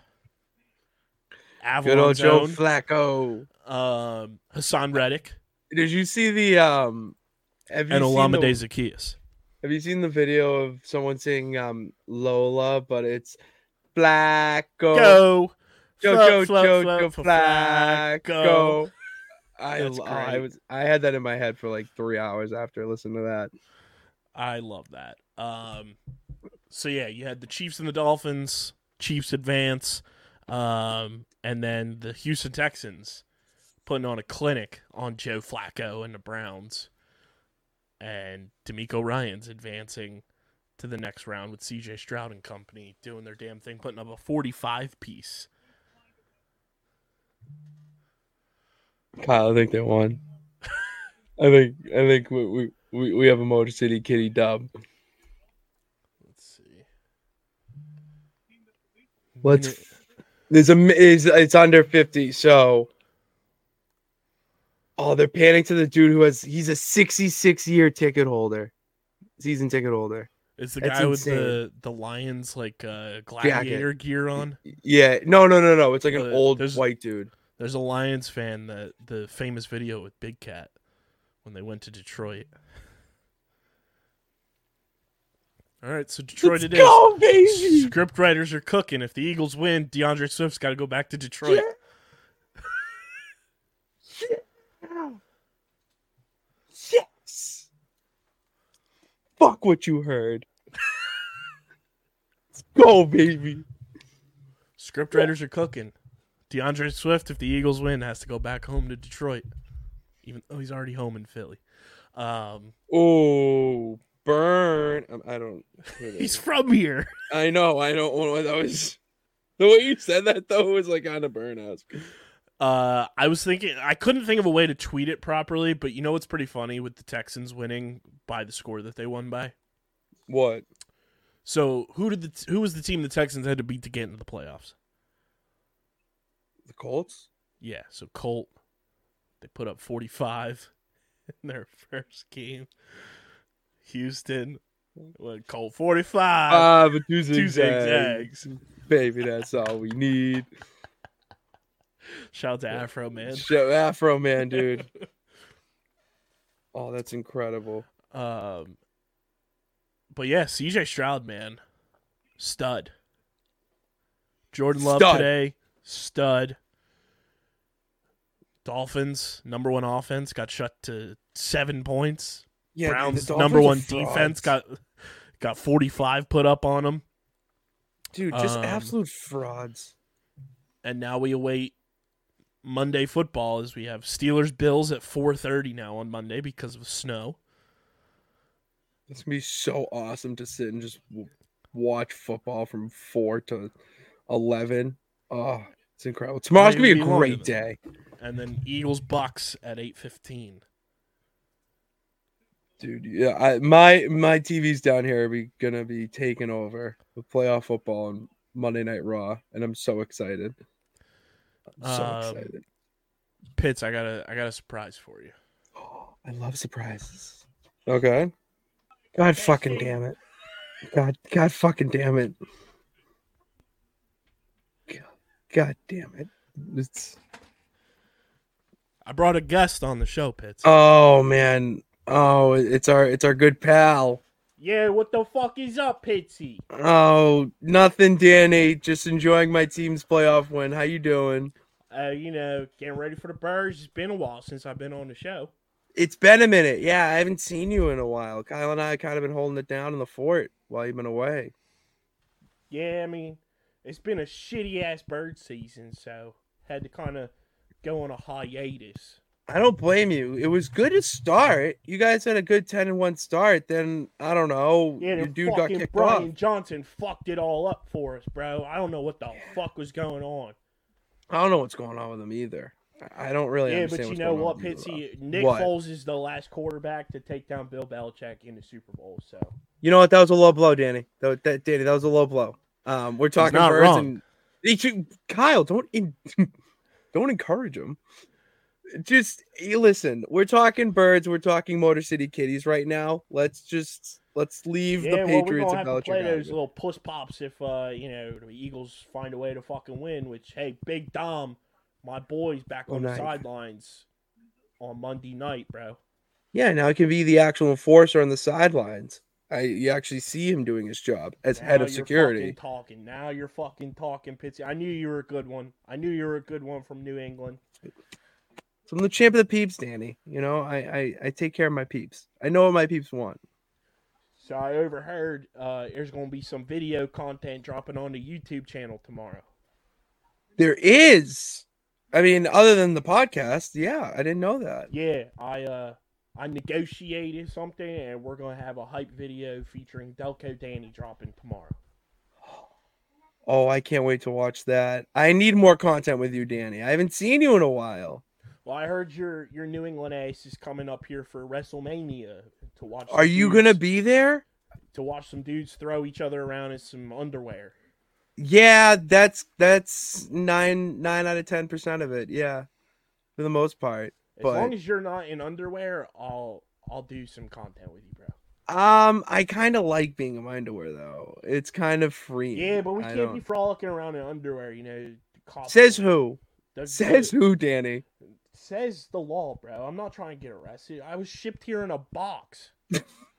Good old Joe Zone, Flacco. um, Haason Reddick, Did you see the um? And Olamide the, Zaccheaus. Have you seen the video of someone saying um Lola, but it's Flacco? Go, Joe, Joe, Joe, Joe, Flacco. I, I was I had that in my head for like three hours after listening to that. I love that. Um, so yeah, you had the Chiefs and the Dolphins. Chiefs advance, um, and then the Houston Texans putting on a clinic on Joe Flacco and the Browns, and DeMeco Ryans advancing to the next round with C.J. Stroud and company doing their damn thing, putting up a forty-five piece. Kyle, I think they won. I think I think we we, we, we have a Motor City Kitty dub. Let's see. Let's. There's a is it's under fifty, so. Oh, they're panning to the dude who has he's a 66 year ticket holder, season ticket holder. It's the That's guy with the the Lions like uh, gladiator gear on. Yeah, no, no, no, no. It's like an Uh, old white dude. There's a Lions fan that the famous video with Big Cat when they went to Detroit. All right, so Detroit Let's it is. go, baby. Script writers are cooking. If the Eagles win, D'Andre Swift's got to go back to Detroit. Yes. Fuck what you heard. Let's go, baby. Script writers are cooking. D'Andre Swift, if the Eagles win, has to go back home to Detroit, even though he's already home in Philly. Um, Oh, burn. Um, I don't. he's from here. I know. I don't want that was. The way you said that though was like on a burn. Uh, I was thinking I couldn't think of a way to tweet it properly, but you know what's pretty funny with the Texans winning by the score that they won by. What? So who did the who was the team the Texans had to beat to get into the playoffs? The Colts? Yeah, so Colt they put up 45 in their first game. Houston went Colt 45. Ah, but two two zigzags. zigzags. Baby, that's all we need. Shout out to Afroman. Show Afroman, dude. Oh, that's incredible. Um, but yeah, CJ Stroud, man, stud. Jordan Love Stud. today, stud. Dolphins number one offense got shut to seven points. Yeah, Browns Dolphins number one defense got got forty five put up on them, dude, just um, absolute frauds. and now we await Monday football as we have Steelers Bills at four thirty now on Monday because of snow. It's gonna be so awesome to sit and just watch football from four to eleven. Oh, it's incredible. Tomorrow's gonna be a great day, And then Eagles Bucs at eight fifteen. dude. Yeah, I, my my TV's down here are gonna be taken over with playoff football, and Monday Night Raw, and I'm so excited. I'm so Um, excited. Pitts, I got a I got a surprise for you. Oh, I love surprises. Okay. God fucking damn it. God, God fucking damn it. God, God damn it. It's I brought a guest on the show, Pitts. oh man. Oh, it's our it's our good pal. yeah, what the fuck is up, Pitsy? Oh, nothing, Danny. Just enjoying my team's playoff win. How you doing? Uh, you know, getting ready for the birds. It's been a while since I've been on the show. It's been a minute. Yeah, I haven't seen you in a while. Kyle and I kind of been holding it down in the fort while you've been away. Yeah, I mean, it's been a shitty ass bird season, so had to kind of go on a hiatus. I don't blame you. It was good to start. You guys had a good ten and one start. Then I don't know. Yeah, your dude got kicked Brian off. Johnson fucked it all up for us, bro. I don't know what the fuck was going on. I don't know what's going on with him either. I don't really yeah, but you know what, Pitsy? Nick What? Foles is the last quarterback to take down Bill Belichick in the Super Bowl. So You know what? That was a low blow, Danny. That, that Danny, that was a low blow. Um, we're talking not birds wrong. and He Kyle, don't en- don't encourage him. Just you listen. We're talking birds. We're talking Motor City Kitties right now. Let's just let's leave yeah, the well, we're Patriots gonna and have to play those little puss pops if uh, you know the Eagles find a way to fucking win. Which hey, Big Dom, my boy's back Oh, on the sidelines on Monday night, bro. Yeah, now he can be the actual enforcer on the sidelines. I you actually see him doing his job as head of you're security. fucking Talking now, you're fucking talking, Pitsy. I knew you were a good one. I knew you were a good one from New England. So I'm the champ of the peeps, Danny. You know, I, I I take care of my peeps. I know what my peeps want. So I overheard uh, there's going to be some video content dropping on the YouTube channel tomorrow. There is. I mean, other than the podcast, yeah, I didn't know that. Yeah, I uh, I negotiated something, and we're going to have a hype video featuring Delco Danny dropping tomorrow. Oh, I can't wait to watch that. I need more content with you, Danny. I haven't seen you in a while. Well, I heard your your New England ace is coming up here for WrestleMania to watch. Are you dudes- gonna be there? to watch some dudes throw each other around in some underwear? Yeah, that's that's nine nine out of ten percent of it. Yeah, for the most part. As But- long as you're not in underwear, I'll I'll do some content with you, bro. Um, I kind of like being in my underwear though. It's kind of free. Yeah, but we I can't don't- be frolicking around in underwear, you know. Says who? the- Says who, Danny? says the law, bro. I'm not trying to get arrested. I was shipped here in a box.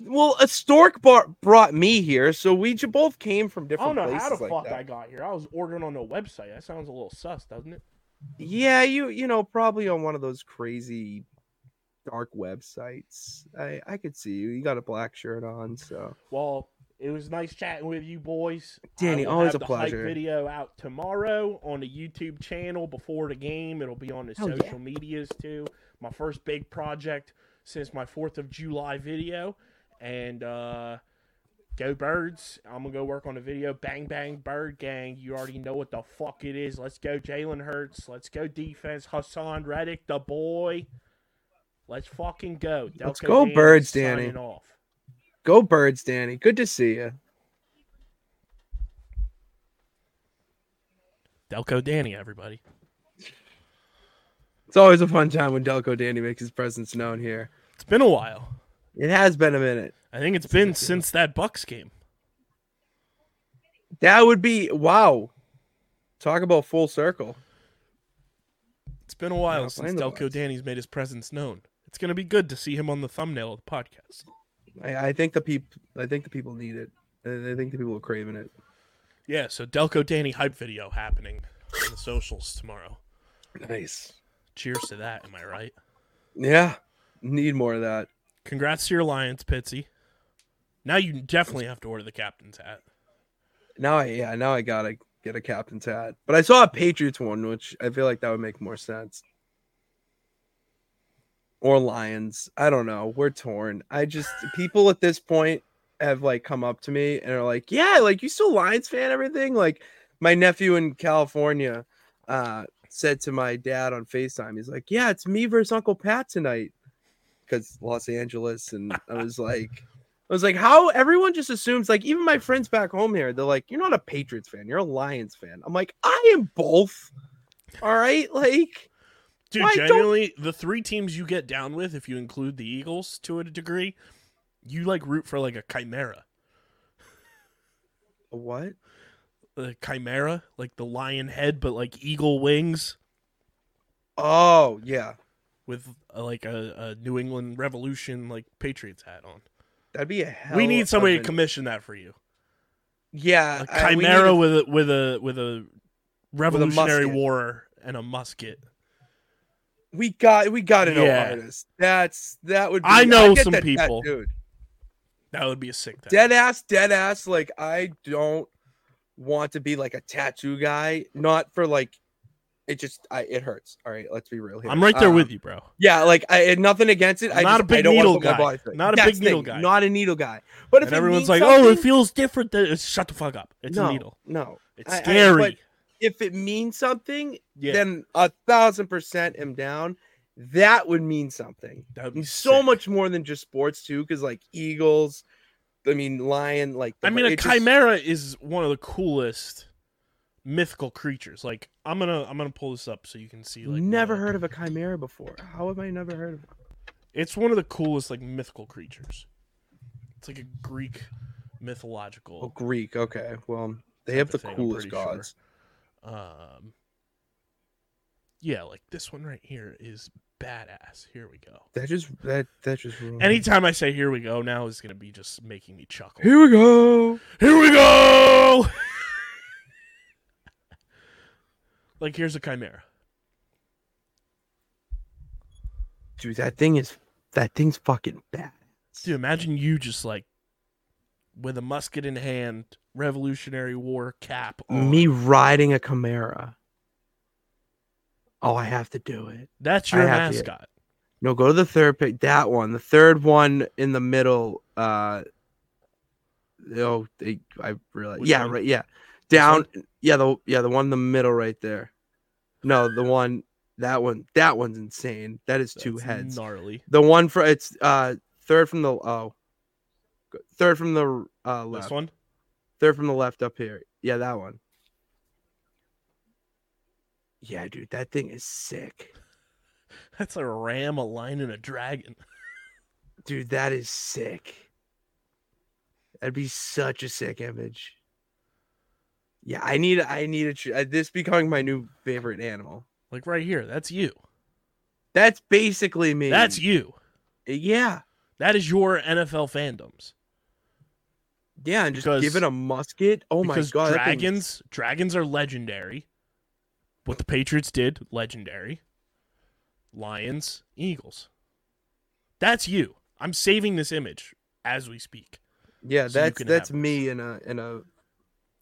Well, a stork bar- brought me here, so we j- both came from I different don't know places how the like fuck that. I got here. I was ordering on the website. That sounds a little sus, doesn't it? Yeah, you you know probably on one of those crazy dark websites. I I could see you. You got a black shirt on, so Well, it was nice chatting with you boys. Danny, always have a the hype pleasure. video out tomorrow on the YouTube channel before the game. It'll be on the Hell yeah. social medias too. My first big project since my Fourth of July video, and uh, go birds! I'm gonna go work on a video. Bang bang bird gang! You already know what the fuck it is. Let's go Jalen Hurts. Let's go defense. Haason Reddick, the boy. Let's fucking go. Let's go Danny Birds, Danny. Off. go birds, Danny. Good to see you. Delco Danny, everybody. It's always a fun time when Delco Danny makes his presence known here. It's been a while. It has been a minute. I think it's been since that Bucs game. That would be wow. Talk about full circle. It's been a while since Delco Bucs. Danny's made his presence known. It's gonna be good to see him on the thumbnail of the podcast. I, I think the people. I think the people need it. I I think the people are craving it. Yeah, so Delco Danny hype video happening on the socials tomorrow. Nice. Cheers to that, am I right? Yeah, need more of that. Congrats to your Lions, Pitsy. Now you definitely have to order the captain's hat. Now I yeah, now I gotta get a captain's hat. But I saw a Patriots one, which I feel like that would make more sense. Or Lions. I don't know. We're torn. I just people at this point have like come up to me and are like, Yeah, like you still Lions fan, everything? Like my nephew in California uh said to my dad on FaceTime, he's like, Yeah, it's me versus Uncle Pat tonight. Because Los Angeles, and I was like, I was like, how everyone just assumes, like, even my friends back home here, they're like, you're not a Patriots fan, you're a Lions fan. I'm like, I am both. All right, like, Dude, Why don't- genuinely, the three teams you get down with, if you include the Eagles to a degree, you like root for like a chimera. A what? A chimera, like the lion head, but like eagle wings Oh yeah, with uh, like a, a New England Revolution like Patriots hat on. that'd be a hell. we need somebody to commission that for you. Yeah, A I- chimera to- with a with a with a Revolutionary. War and a musket. We got we got to know Yeah. artists. That's that would. Be, I know get some that people. tattooed. That would be a sick. tattoo. Dead ass, dead ass. Like I don't want to be like a tattoo guy. Not for like. It just I it hurts. All right, let's be real here. I'm right there Um, with you, bro. Yeah, like I had nothing against it. I'm I not just, a big I needle guy. Not a That's big needle thing, guy. Not a needle guy. But if everyone's like, "Oh, it feels different." Than... Shut the fuck up. It's no, a needle. No, It's I- I- scary. but if it means something, yeah, then a thousand percent am down. That would mean something. that would be so much more than just sports too, because like Eagles, I mean Lion, like I mean, a it just- chimera is one of the coolest mythical creatures. Like, I'm gonna I'm gonna pull this up so you can see. Like, never what- heard of a chimera before. How have I never heard of it? It's one of the coolest like mythical creatures. It's like a Greek mythological. Oh, Greek. Okay, well they have the thing, coolest pretty sure. gods. Um, yeah, like this one right here is badass. Here we go. That just that that just ruined. Anytime I say "here we go," now is gonna be just making me chuckle. Here we go. Here we go. like here's a chimera. Dude, that thing is that thing's fucking bad. Dude, imagine you just like with a musket in hand, Revolutionary War cap. On. Me riding a chimera. Oh, I have to do it. That's your have to- mascot. No, go to the third pick. That one, the third one in the middle. Uh, oh, they, I realize. Which yeah, one? right. Yeah, down. Yeah, the yeah the one in the middle right there. No, the one that one that one's insane. That is two That's heads. Gnarly. The one for it's uh third from the oh, third from the uh left. This one. Third from the left up here. Yeah, that one. Yeah, dude, that thing is sick. That's a ram, a lion, and a dragon. Dude, that is sick. That'd be such a sick image. Yeah, I need I need a tr- uh, this becoming my new favorite animal. Like right here. That's you. That's basically me. That's you. yeah, That is your NFL fandoms. yeah, and just Because- give it a musket. Oh my god, dragons dragons are legendary. What the Patriots did, legendary. Lions, Eagles. That's you. I'm saving this image as we speak. Yeah, so that's that's me in a in a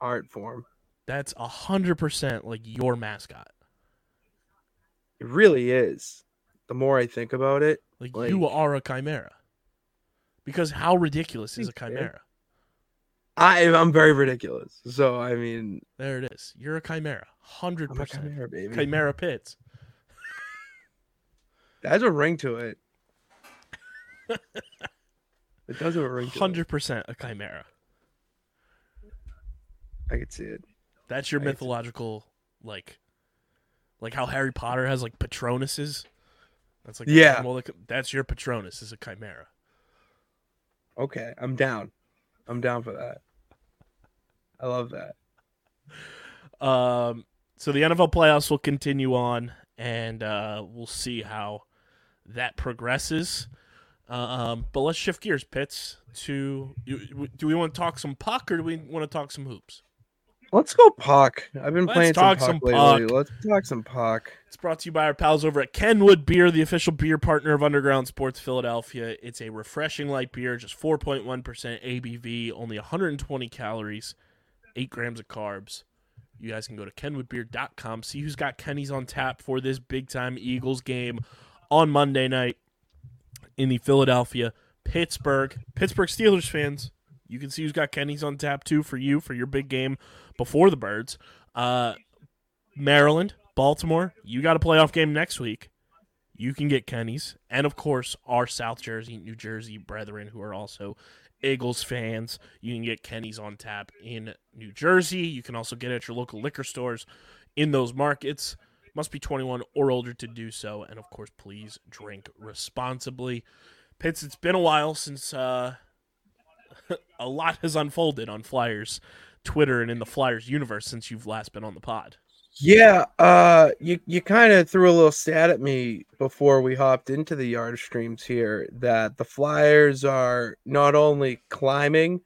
art form. That's a hundred percent like your mascot. It really is. The more I think about it, Like, Like- you are a chimera. Because how ridiculous is a chimera? I I'm very ridiculous. So I mean, There it is. You're a chimera. Hundred percent. chimera, baby. Chimera pits. That has a ring to it. it does have a ring. Hundred percent a chimera. I could see it. That's your I mythological like like how Harry Potter has like Patronuses. That's like Yeah. Well, that's your Patronus is a chimera. Okay, I'm down. I'm down for that. I love that. Um, so the NFL playoffs will continue on, and uh, we'll see how that progresses. Um, but let's shift gears, Pitts. To do we want to talk some puck or do we want to talk some hoops? Let's go puck. I've been Let's playing talk some some puck lately. puck. Let's talk some puck. It's brought to you by our pals over at Kenwood Beer, the official beer partner of Underground Sports Philadelphia. It's a refreshing light beer, just 4.1% ABV, only 120 calories, 8 grams of carbs. You guys can go to kenwoodbeer.com, see who's got Kenny's on tap for this big time Eagles game on Monday night in the Philadelphia Pittsburgh Pittsburgh Steelers fans. You can see who's got Kenny's on tap too for you for your big game before the Birds. Uh, Maryland, Baltimore, you got a playoff game next week. You can get Kenny's, and of course, our South Jersey, New Jersey brethren who are also Eagles fans, you can get Kenny's on tap in New Jersey. You can also get it at your local liquor stores in those markets. Must be 21 or older to do so. And of course, please drink responsibly. Pitts, it's been a while since uh, a lot has unfolded on Flyers Twitter and in the Flyers universe since you've last been on the pod. Yeah, uh you you kind of threw a little stat at me before we hopped into the yard streams here that the Flyers are not only climbing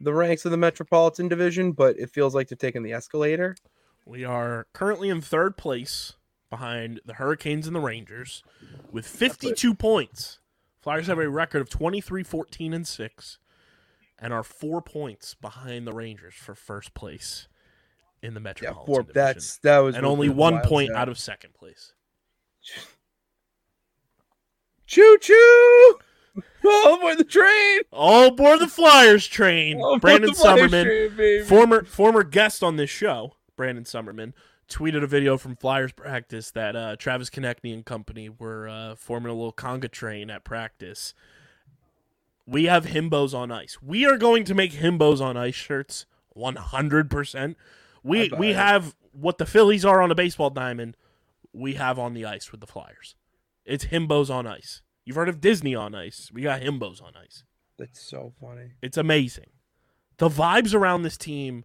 the ranks of the Metropolitan Division, but it feels like they're taking the escalator. We are currently in third place behind the Hurricanes and the Rangers with 52 points. Flyers have a record of 23 14 and 6 and are 4 points behind the Rangers for first place in the Yeah, Metropolitan four, Division. that's that was and only 1 point out of second place. Choo choo! All aboard the train! All aboard the Flyers train. All Brandon Summerman train, former former guest on this show, Brandon Summerman, tweeted a video from Flyers practice that uh, Travis Konecny and company were uh, forming a little conga train at practice. We have himbos on ice. We are going to make himbos on ice shirts 100%. We we it. have what the Phillies are on a baseball diamond, we have on the ice with the Flyers. It's himbos on ice. You've heard of Disney on ice. We got himbos on ice. That's so funny. It's amazing. The vibes around this team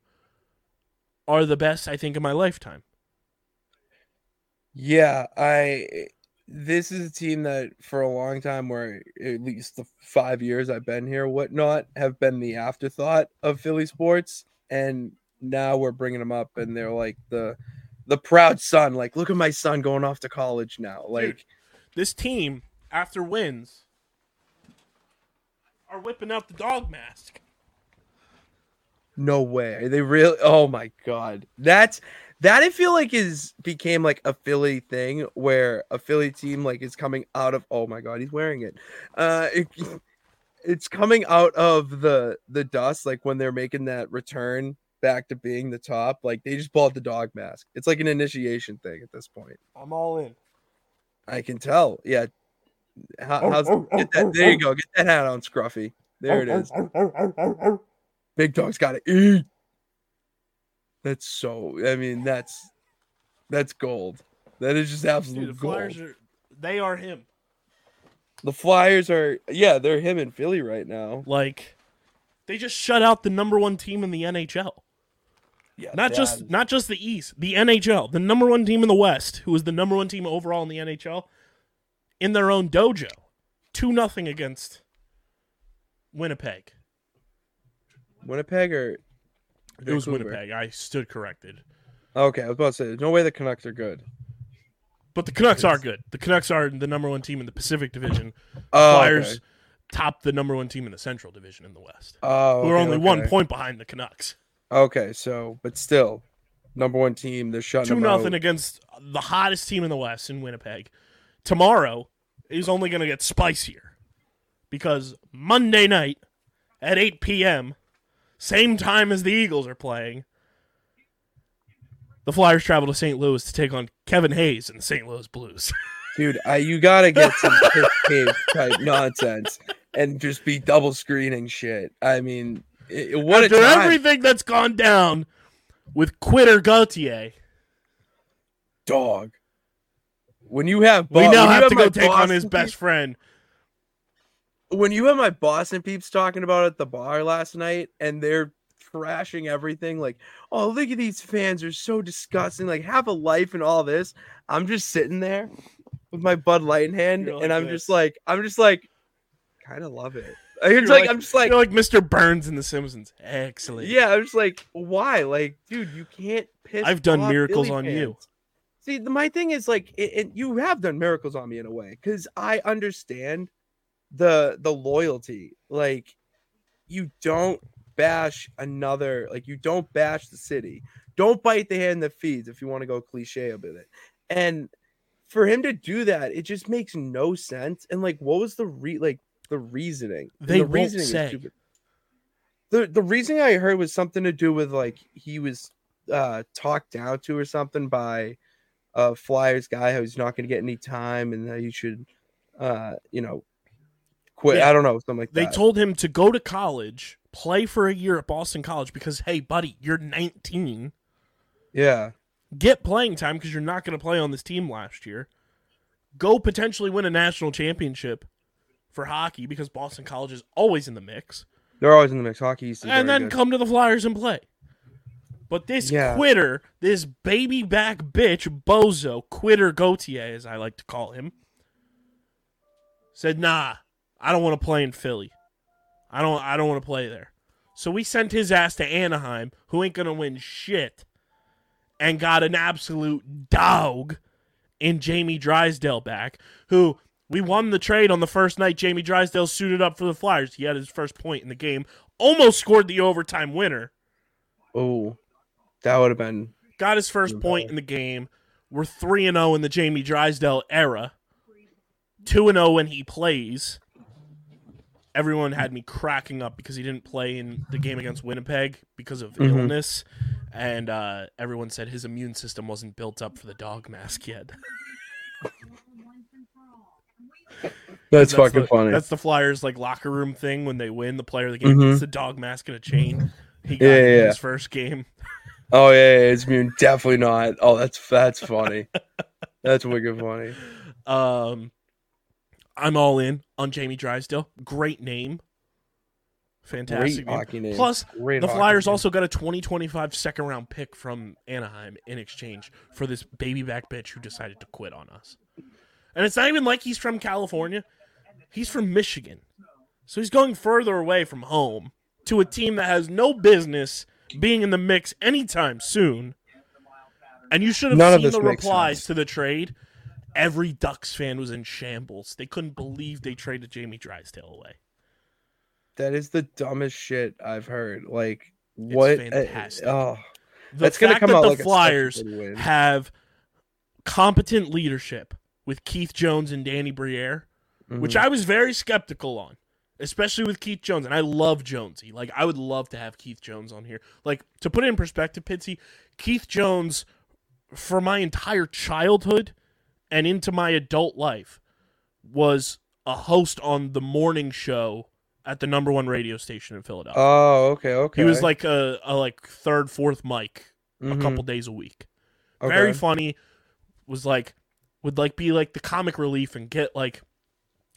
are the best I think in my lifetime. Yeah, I this is a team that for a long time where at least the five years I've been here, whatnot, have been the afterthought of Philly sports. And now we're bringing them up and they're like the the proud son. Like, look at my son going off to college now. Like, This team, after wins, are whipping out the dog mask. no way. Are they really oh my god. That's that I feel like is became like a Philly thing where a Philly team like is coming out of oh my god, he's wearing it. Uh it, it's coming out of the the dust like when they're making that return back to being the top like they just bought the dog mask. It's like an initiation thing at this point. I'm all in. i can tell. Yeah. How, oh, how's oh, oh, get that, there you go. Get that hat on scruffy. There it is. Big dog's gotta eat. That's so i mean that's that's gold. That is just Dude, absolute the gold. Flyers are they are him. the flyers are yeah they're him in philly right now. Like they just shut out the number one team in the NHL. Yeah Not that just is- not just the East, the NHL, the number one team in the West, who was the number one team overall in the NHL, in their own dojo, two nothing against Winnipeg. winnipeg or It was Winnipeg. I stood corrected, Okay, I was about to say, there's no way the Canucks are good. but the Canucks are good. The Canucks are the number one team in the Pacific Division. Oh, Flyers okay. top the number one team in the Central Division in the West, Oh, who are okay, only one point behind the Canucks. Okay, so but still, number one team. They're shutting Two nothing out. against the hottest team in the West in Winnipeg. Tomorrow is only going to get spicier because Monday night at 8 p.m., same time as the Eagles are playing, the Flyers travel to St. Louis to take on Kevin Hayes and the St. Louis Blues. Dude, I, you gotta get some cave type nonsense and just be double screening shit. I mean, it, what After everything that's gone down with Quitter Gauthier, dog. When you have, we now you have to go take on his best friend. when you have my Boston peeps talking about it at the bar last night, and they're trashing everything, like, "Oh, look at these fans are so disgusting. Like, have a life and all this." I'm just sitting there with my Bud Light in hand, like and I'm this. just like, I'm just like, kind of love it. It's You're like, like- I'm just like, You're like Mr. Burns in The Simpsons. Excellent. yeah, I'm just like, why? Like, dude, you can't piss. I've done miracles on you. See, the, my thing is like, it, it, you have done miracles on me in a way because I understand the the loyalty. Like, you don't bash another. Like, you don't bash the city. Don't bite the hand that feeds. If you want to go cliche a bit, and for him to do that, it just makes no sense. And like, what was the re like the reasoning? And They the won't say. stupid. The the reasoning I heard was something to do with like he was uh talked down to or something by a Flyers guy who's not going to get any time and that he should uh you know quit. Yeah. I don't know, something like They that. told him to go to college, play for a year at Boston College because, hey, buddy, you're 19. yeah, Get playing time because you're not going to play on this team last year. Go potentially win a national championship for hockey because Boston College is always in the mix. they're always in the mix. Hockey is and then good. come to the Flyers and play. But this Yeah. quitter, this baby back bitch, bozo, quitter Gauthier, as I like to call him, said, "Nah, I don't want to play in Philly. I don't. I don't want to play there." So we sent his ass to Anaheim, who ain't gonna win shit, and got an absolute dog in Jamie Drysdale back, who. We won the trade on the first night. Jamie Drysdale suited up for the Flyers. He had his first point in the game almost scored the overtime winner. oh, that would have been Got his first point in the game. We're 3 and 0 in the Jamie Drysdale era. 2 and 0 when he plays. Everyone had me cracking up because he didn't play in the game against Winnipeg because of Mhm. illness. And uh, everyone said his immune system wasn't built up for the dog mask yet. that's, fucking the, funny. That's the Flyers like locker room thing when they win. The player of the game Mhm. gets the dog mask and a chain. He got Yeah, in yeah, his first game. oh yeah, yeah, it's immune. Definitely not. Oh, that's that's funny. that's wicked funny. Um, I'm all in on Jamie Drysdale. Great name. Fantastic name. name. Plus, Great the Flyers also got a 2025 second round pick from Anaheim in exchange for this baby back bitch who decided to quit on us. And it's not even like he's from California. He's from Michigan. So he's going further away from home to a team that has no business being in the mix anytime soon. And you should have None seen the replies sense. to the trade. Every Ducks fan was in shambles. They couldn't believe they traded Jamie Drysdale away. That is the dumbest shit I've heard. Like what? uh, fantastic. oh, The that's gonna come that out the like Flyers a such a good win. have competent leadership with Keith Jones and Danny Briere, which Mhm. I was very skeptical on, especially with Keith Jones. And I love Jonesy. Like, I would love to have Keith Jones on here. Like, to put it in perspective, Pitsy, Keith Jones, for my entire childhood and into my adult life, was a host on the morning show at the number one radio station in Philadelphia. Oh, okay, okay. He was like a, a like third, fourth mic a Mhm. couple days a week. Okay. Very funny. Was like would like be like the comic relief and get like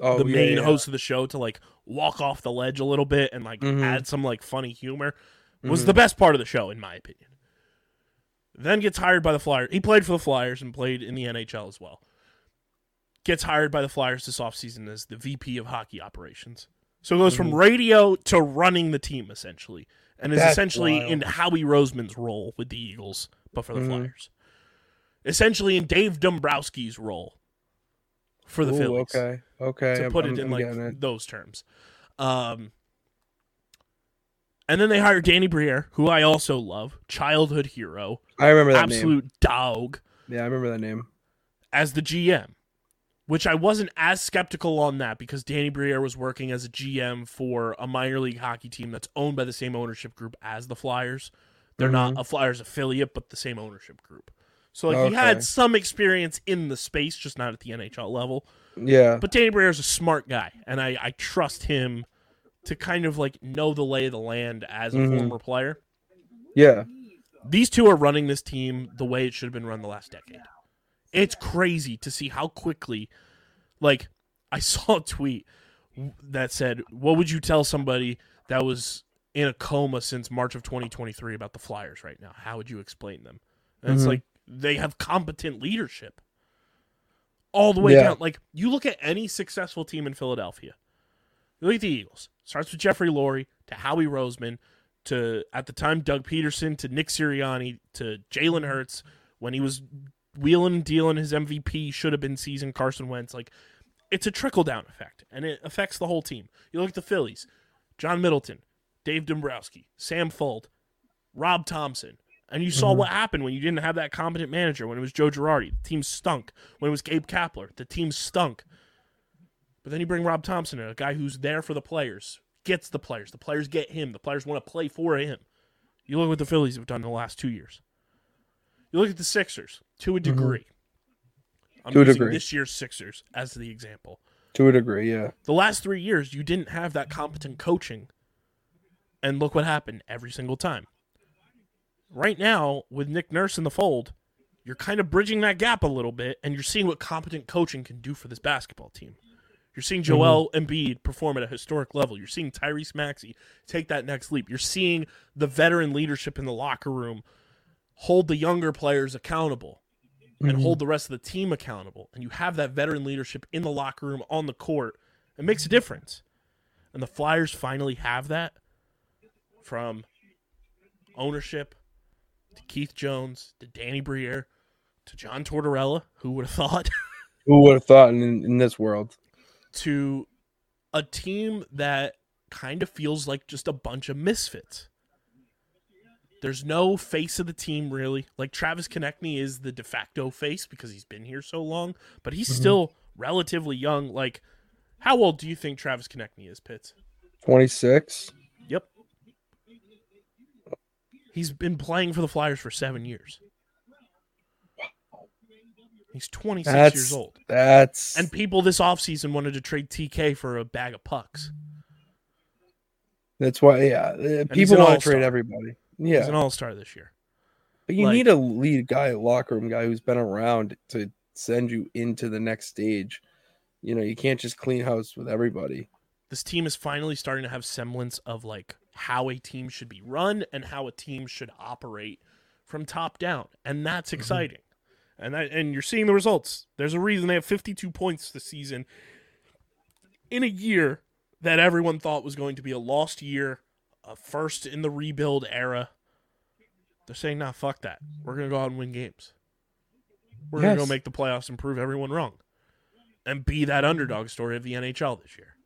oh, the yeah, main yeah. host of the show to like walk off the ledge a little bit and like Mhm. add some like funny humor. Was Mhm. the best part of the show in my opinion. Then gets hired by the Flyers. He played for the Flyers and played in the NHL as well. Gets hired by the Flyers this offseason as the VP of hockey operations. So it goes from Mhm. radio to running the team essentially. And is That's essentially wild. in Howie Roseman's role with the Eagles, but for the Mhm. Flyers. Essentially in Dave Dombrowski's role for the Ooh, Phillies Okay, okay. to I'm- put it I'm- in like it. those terms. Um, and then they hired Danny Briere, who I also love, childhood hero, I remember that name. absolute dog, Yeah, I remember that name. as the GM. Which I wasn't as skeptical on that because Danny Briere was working as a GM for a minor league hockey team that's owned by the same ownership group as the Flyers. They're not Mm-hmm. a Flyers affiliate, but the same ownership group. So like he had some experience in the space, just not at the NHL level. Yeah. But Danny Briere is a smart guy, and I, I trust him to kind of like know the lay of the land as a Mhm. former player. yeah. These two are running this team the way it should have been run the last decade. It's crazy to see how quickly, like, I saw a tweet that said, "What would you tell somebody that was in a coma since March of 2023 about the Flyers right now? How would you explain them?" And it's Mhm. like they have competent leadership all the way Yeah. down. Like you look at any successful team in Philadelphia. You look at the Eagles. Starts with Jeffrey Lurie to Howie Roseman to at the time Doug Pederson to Nick Sirianni to Jalen Hurts when he was wheeling and dealing his MVP should have been season Carson Wentz. Like it's a trickle down effect and it affects the whole team. You look at the Phillies, John Middleton, Dave Dombrowski, Sam Fuld, Rob Thomson. And you saw mm-hmm. what happened when you didn't have that competent manager, when it was Joe Girardi. The team stunk. When it was Gabe Kapler, the team stunk. But then you bring Rob Thomson in, a guy who's there for the players, gets the players. The players get him. The players want to play for him. You look what the Phillies have done in the last two years. You look at the Sixers to a mm-hmm. degree. I'm To a using degree. this year's Sixers as the example. To a degree, yeah. The last three years, you didn't have that competent coaching. And look what happened every single time. Right now, with Nick Nurse in the fold, you're kind of bridging that gap a little bit, and you're seeing what competent coaching can do for this basketball team. You're seeing mm-hmm. Joel Embiid perform at a historic level. You're seeing Tyrese Maxey take that next leap. You're seeing the veteran leadership in the locker room hold the younger players accountable and mm-hmm. hold the rest of the team accountable. And you have that veteran leadership in the locker room on the court. It makes a difference. And the Flyers finally have that from ownership to Keith Jones to Danny Briere to John Tortorella, who would have thought, Who would have thought in, in this world? to a team that kind of feels like just a bunch of misfits. There's no face of the team really. Like Travis Konecny is the de facto face because he's been here so long, but he's mm-hmm. still relatively young. Like, how old do you think Travis Konecny is, Pitts? 26. Yep. He's been playing for the Flyers for seven years. He's 26 That's years old. That's And people this offseason wanted to trade TK for a bag of pucks. that's why yeah. uh, he's People an want to trade everybody. Yeah, He's an all star this year. But you like- need a lead guy, a locker room guy who's been around to send you into the next stage. You know, you can't just clean house with everybody. This team is finally starting to have semblance of like how a team should be run and how a team should operate from top down. And that's mm-hmm. exciting. And that, and you're seeing the results. There's a reason they have 52 points this season in a year that everyone thought was going to be a lost year, a first in the rebuild era. They're saying, nah, fuck that. We're going to go out and win games. We're going to go make the playoffs and prove everyone wrong. And be that underdog story of the NHL this year.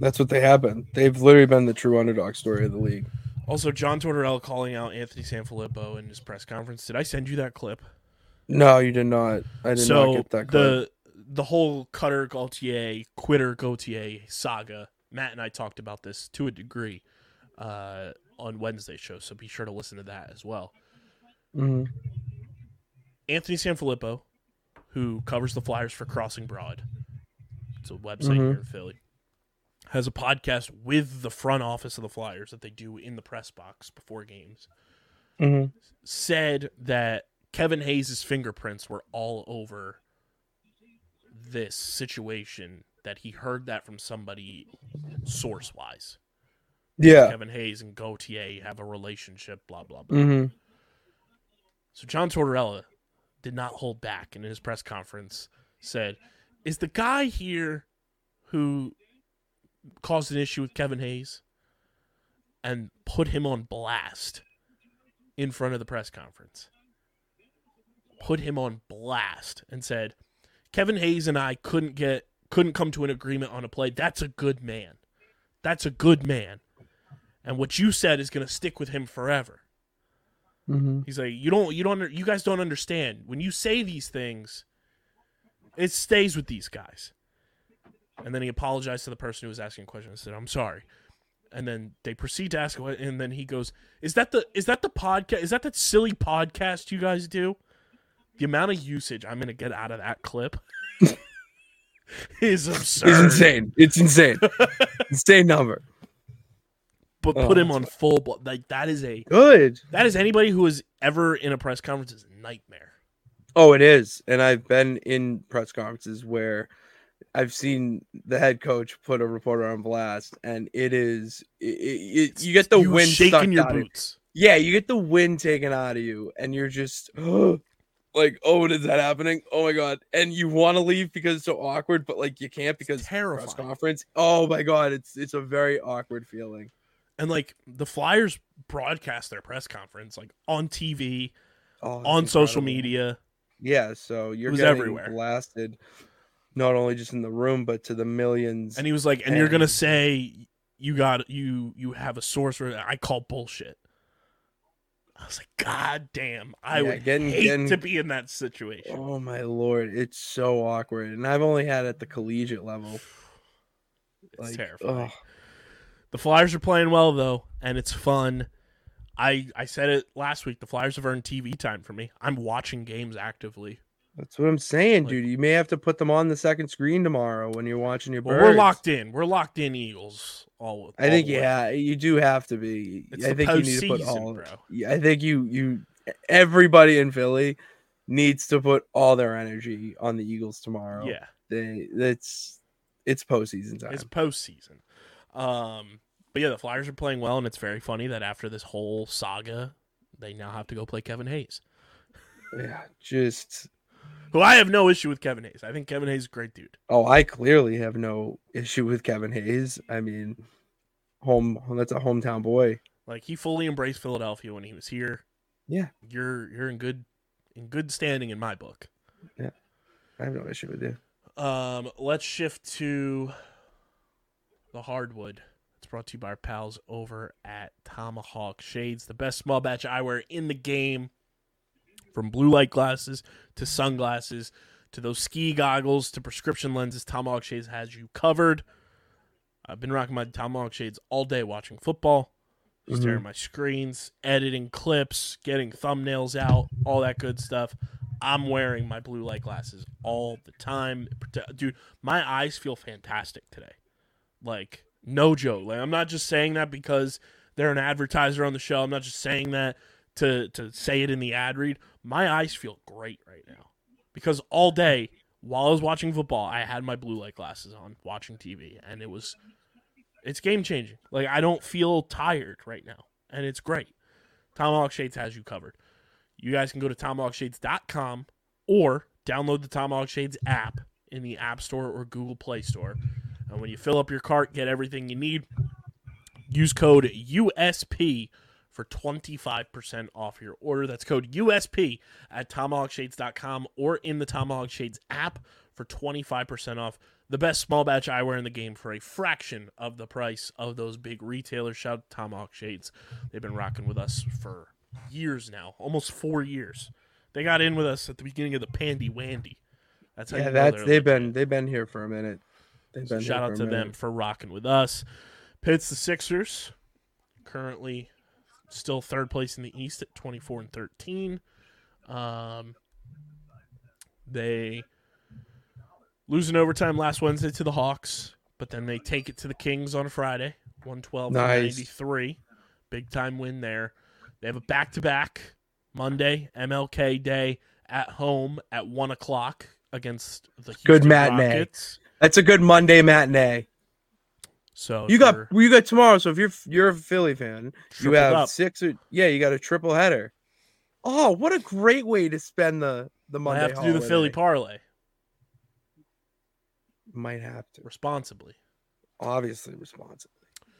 That's what they have been. They've literally been the true underdog story of the league. Also, John Tortorella calling out Anthony Sanfilippo in his press conference. Did I send you that clip? No, you did not. I did so not get that. clip. the the whole Cutter Gauthier, Quitter Gauthier saga. Matt and I talked about this to a degree uh, on Wednesday's show, so be sure to listen to that as well. Mhm. Anthony Sanfilippo, who covers the Flyers for Crossing Broad, it's a website Mhm. here in Philly, has a podcast with the front office of the Flyers that they do in the press box before games. Mhm. said that Kevin Hayes' fingerprints were all over this situation that he heard that from somebody source wise. Yeah. Kevin Hayes and Gauthier have a relationship, blah blah blah. hmm So John Tortorella did not hold back and in his press conference said, Is the guy here who caused an issue with Kevin Hayes and put him on blast in front of the press conference? Put him on blast and said, Kevin Hayes and I couldn't get couldn't come to an agreement on a play. That's a good man. That's a good man. And what you said is gonna stick with him forever. hmm He's like, you don't, you don't, you guys don't understand. When you say these things, it stays with these guys. And then he apologized to the person who was asking a question and said, "I'm sorry." And then they proceed to ask, and then he goes, "Is that the, is that the podcast? Is that that silly podcast you guys do?" The amount of usage I'm gonna get out of that clip is absurd. It's insane. It's insane. insane number. But Oh, put him on full, like that is a, Good. that is anybody who is ever in a press conference is a nightmare. Oh, it is. And I've been in press conferences where I've seen the head coach put a reporter on blast, and it is it, it, you get the You wind shaking your out of- boots. Yeah, you get the wind taken out of you, and you're just like, "Oh, is that happening? Oh my god!" And you want to leave because it's so awkward, but like you can't because press terrifying. conference. Oh my god, it's it's a very awkward feeling. And like the Flyers broadcast their press conference like on TV, Oh, on social media. Yeah, so you're getting everywhere. blasted, not only just in the room, but to the millions. And he was like, and you're gonna say you got you you have a source where I call bullshit. I was like, God damn, I Yeah, would getting- hate getting- to be in that situation. Oh my lord, it's so awkward, and I've only had it at the collegiate level. It's Like, terrifying. ugh. The Flyers are playing well though, and it's fun. I I said it last week. The Flyers have earned TV time for me. I'm watching games actively That's what I'm saying, Like- dude. You may have to put them on the second screen tomorrow when you're watching your Well, birds. we're locked in. We're locked in Eagles. All. I think all the way. yeah, you do have to be. It's I think you need to put all. bro. I think you you everybody in Philly needs to put all their energy on the Eagles tomorrow. Yeah, they it's it's postseason time. it's postseason. Um, but yeah, the Flyers are playing well, and it's very funny that after this whole saga, they now have to go play Kevin Hayes, yeah, just who I have no issue with. Kevin Hayes, I think Kevin Hayes is a great dude. oh, I clearly have no issue with Kevin Hayes. I mean, home that's a hometown boy. Like he fully embraced Philadelphia when he was here. Yeah. you're you're in good in good standing in my book. Yeah. I have no issue with you. Um, let's shift to the hardwood. It's brought to you by our pals over at Tomahawk Shades, the best small batch eyewear in the game. From blue light glasses to sunglasses to those ski goggles to prescription lenses, Tomahawk Shades has you covered. I've been rocking my Tomahawk Shades all day watching football, staring mm-hmm. at my screens, editing clips, getting thumbnails out, all that good stuff. I'm wearing my blue light glasses all the time. Dude, my eyes feel fantastic today. Like, no joke. Like, I'm not just saying that because they're an advertiser on the show. I'm not just saying that to, to say it in the ad read. My eyes feel great right now. Because all day, while I was watching football, I had my blue light glasses on, watching TV, and it was, it's game changing. Like, I don't feel tired right now, and it's great. Tomahawk Shades has you covered. You guys can go to tomahawkshades.com or download the Tomahawk Shades app in the App Store or Google Play Store. And when you fill up your cart, get everything you need. Use code USP for 25% off your order. That's code USP at tomahawkshades.com or in the Tomahawk Shades app for 25% off. The best small batch eyewear in the game for a fraction of the price of those big retailers. Shout out to Tomahawk Shades. They've been rocking with us for years now, almost four years. They got in with us at the beginning of the Pandy Wandy. That's how Yeah, that's they've been they've been here for a minute. They've So been shout out to a them for rocking with us. Pitts the Sixers, currently still third place in the East at 24 and 13. Um, they lose in overtime last Wednesday to the Hawks, but then they take it to the Kings on Friday, 112 to Nice. 93. Big time win there. They have a back to back Monday, MLK Day at home at 1 o'clock against the Houston Good matinee. Rockets. That's a good Monday matinee. So You got you got tomorrow. So if you're you're a Philly fan, you have up. six. Or, yeah, you got a triple header. Oh, what a great way to spend the the I have to do the Philly parlay Might have to responsibly. obviously responsibly.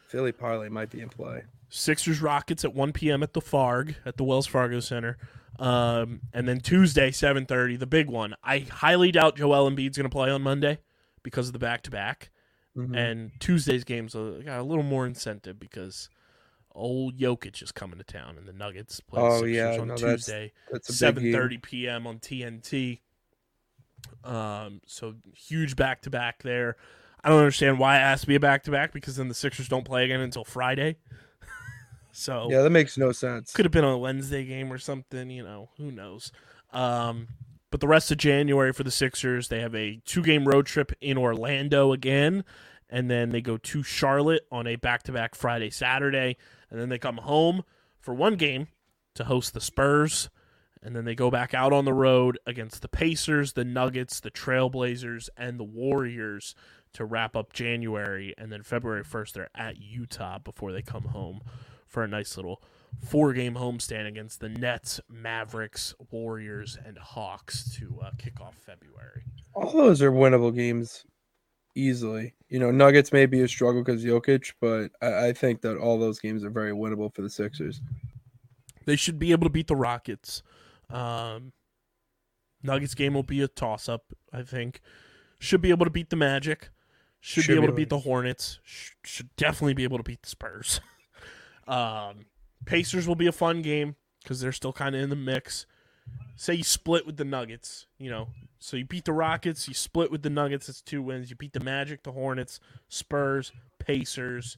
Philly parlay might be in play. Sixers Rockets at 1 p.m. at the Farg at the Wells Fargo Center, um, and then Tuesday 7:30, the big one. I highly doubt Joel Embiid's going to play on Monday because of the back to back, Mhm. and Tuesday's games got a little more incentive because old Jokic is coming to town, and the Nuggets play the Oh, Sixers yeah, on no, Tuesday. Seven thirty p.m. on TNT. Um, so huge back to back there. I don't understand why it has to be a back to back because then the Sixers don't play again until Friday. so Yeah, that makes no sense. could have been a Wednesday game or something. You know, who knows? Um, but the rest of January for the Sixers, they have a two game road trip in Orlando again, and then they go to Charlotte on a back to back Friday Saturday, and then they come home for one game to host the Spurs. And then they go back out on the road against the Pacers, the Nuggets, the Trailblazers, and the Warriors to wrap up January. And then February 1st, they're at Utah before they come home for a nice little four game homestand against the Nets, Mavericks, Warriors, and Hawks to uh, kick off February. All those are winnable games easily. You know, Nuggets may be a struggle because Jokic, but I, I think that all those games are very winnable for the Sixers. They should be able to beat the Rockets. Um, Nuggets game will be a toss up, I think. Should be able to beat the Magic. Should, be able to beat the Hornets. Sh- should definitely be able to beat the Spurs. um, Pacers will be a fun game because they're still kind of in the mix. Say you split with the Nuggets, you know, so you beat the Rockets, you split with the Nuggets, that's two wins. You beat the Magic, the Hornets, Spurs, Pacers.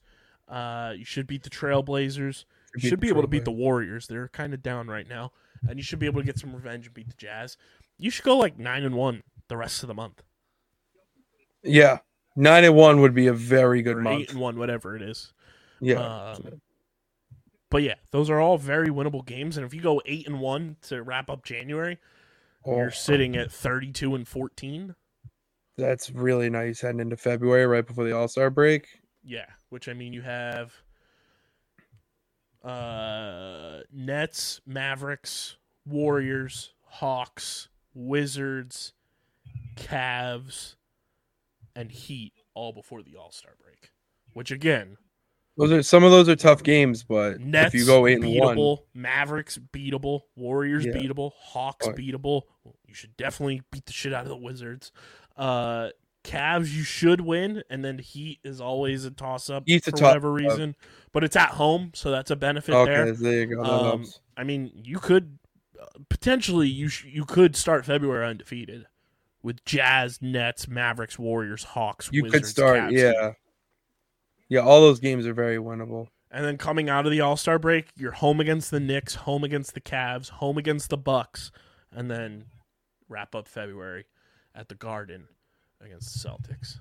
Uh, you should beat the Trailblazers. You should be able to beat the Warriors. They're kind of down right now, and you should be able to get some revenge and beat the Jazz. you should go like nine and one the rest of the month, Yeah, nine and one would be a very good or month. eight and one, whatever it is. Yeah, Um, but yeah, those are all very winnable games, and if you go eight and one to wrap up January, Oh, you're sitting at thirty-two and fourteen. that's really nice heading into February right before the All Star break. Yeah, which I mean, you have uh Nets, Mavericks, Warriors, Hawks, Wizards, Cavs, and Heat all before the All Star break. Which again, Those are some of those are tough games, but Nets if you go eight and one, Mavericks beatable, Warriors Yeah. beatable, Hawks Oh. beatable. You should definitely beat the shit out of the Wizards. Uh Cavs you should win, and then Heat is always a toss up Heat's for whatever reason. But it's at home, so that's a benefit okay, there. there. you go. Um. I mean, you could uh, potentially you sh- you could start February undefeated with Jazz, Nets, Mavericks, Warriors, Hawks. You could start, Cavs, yeah, yeah. All those games are very winnable. And then coming out of the All Star break, you're home against the Knicks, home against the Cavs, home against the Bucks, and then wrap up February at the Garden against the Celtics.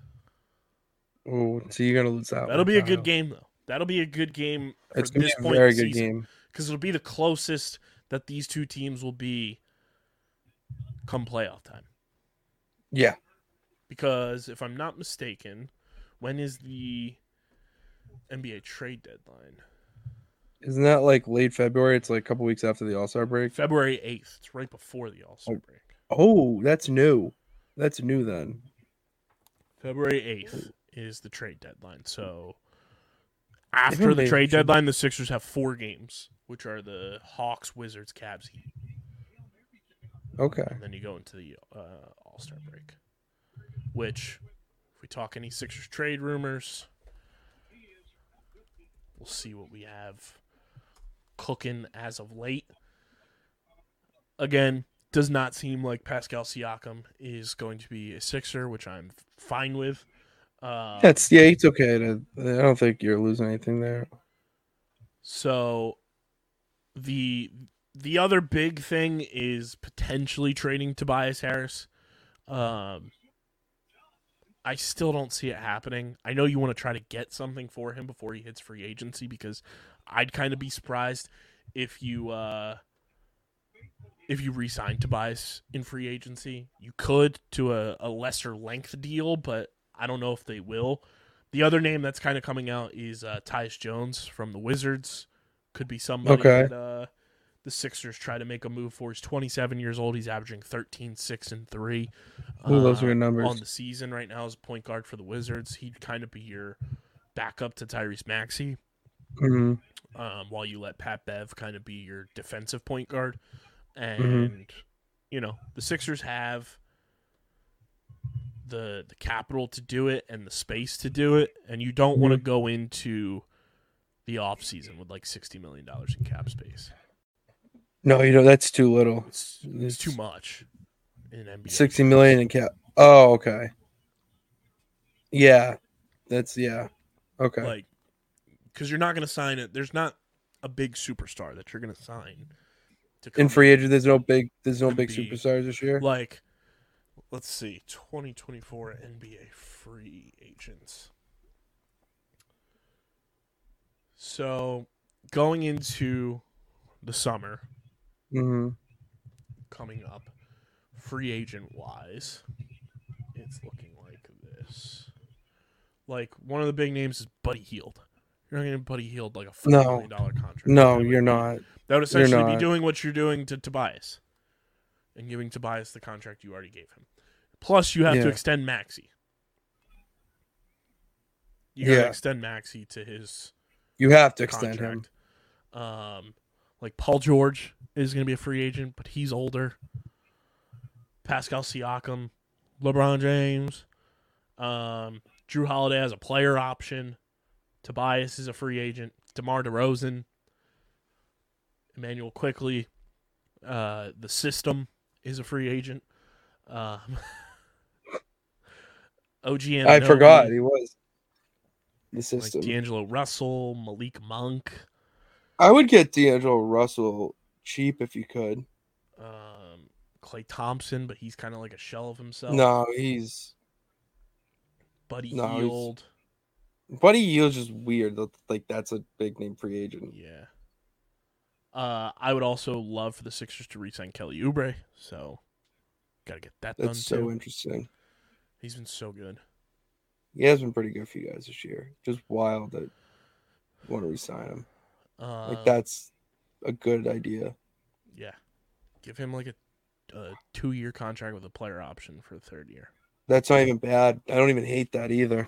Oh, so you're gonna lose that. That'll one, be a good game though. That'll be a good game It's gonna be a very good season game. because it'll be the closest that these two teams will be come playoff time. Yeah, Because if I'm not mistaken, when is the NBA trade deadline? isn't that like late February? It's like a couple weeks after the All Star break. February 8th. It's right before the All Star Oh. break. Oh, that's new. That's new then. February 8th is the trade deadline. So after the trade deadline, the Sixers have four games, which are the Hawks, Wizards, Cavs, Heat. Okay. And then you go into the uh, All Star break. Which, if we talk any Sixers trade rumors, we'll see what we have cooking as of late. Again, does not seem like Pascal Siakam is going to be a Sixer, which I'm fine with. Um, That's yeah. It's okay. To, I don't think you're losing anything there. So the the other big thing is potentially trading Tobias Harris. Um I still don't see it happening. I know you want to try to get something for him before he hits free agency because I'd kind of be surprised if you uh if you re-sign Tobias in free agency. You could to a, a lesser length deal, but I don't know if they will. The other name that's kind of coming out is uh, Tyus Jones from the Wizards. Could be somebody Okay. that uh, the Sixers try to make a move for. He's 27 years old. He's averaging 13, 6, and 3 Ooh, those are uh, good numbers. on the season right now as point guard for the Wizards. He'd kind of be your backup to Tyrese Maxey hmm um, while you let Pat Bev kind of be your defensive point guard. Mm-hmm. And you know the Sixers have the the capital to do it and the space to do it, and you don't want to go into the off season with like sixty million dollars in cap space. No, you know that's too little. It's, it's too much in NBA. Sixty million in cap. Oh, okay. Yeah, that's yeah. Okay. like because you're not going to sign it. There's not a big superstar that you're going to sign to in free agent, there's no big, there's no big superstars this year. like let's see 2024 nba free agents so going into the summer hmm coming up free agent wise it's looking like this like one of the big names is Buddy Hield you're not getting Buddy Hield like a $4 No. million dollar contract No, That you're be- not. that would essentially be doing what you're doing to Tobias and giving Tobias the contract you already gave him. Plus, you have to extend Maxey. You to Yeah. extend Maxey to his You have to extend him. Um, like Paul George is going to be a free agent, but he's older. Pascal Siakam, LeBron James, um, Jrue Holiday has a player option. Tobias is a free agent. DeMar DeRozan, Immanuel Quickley, uh, the system is a free agent. Um, OG I forgot he was the like system. D'Angelo Russell, Malik Monk. I would get D'Angelo Russell cheap if you could. Um, Klay Thompson, but he's kind of like a shell of himself. No, he's Buddy no, he's- Buddy Hield's just weird. Like that's a big name free agent. Yeah. Uh, I would also love for the Sixers to re-sign Kelly Oubre. So, gotta get that done That's so too. interesting. He's been so good. He has been pretty good for you guys this year. Just wild that want to resign him. Uh, Like that's a good idea. Yeah. Give him like a, a two-year contract with a player option for the third year. That's not even bad. I don't even hate that either.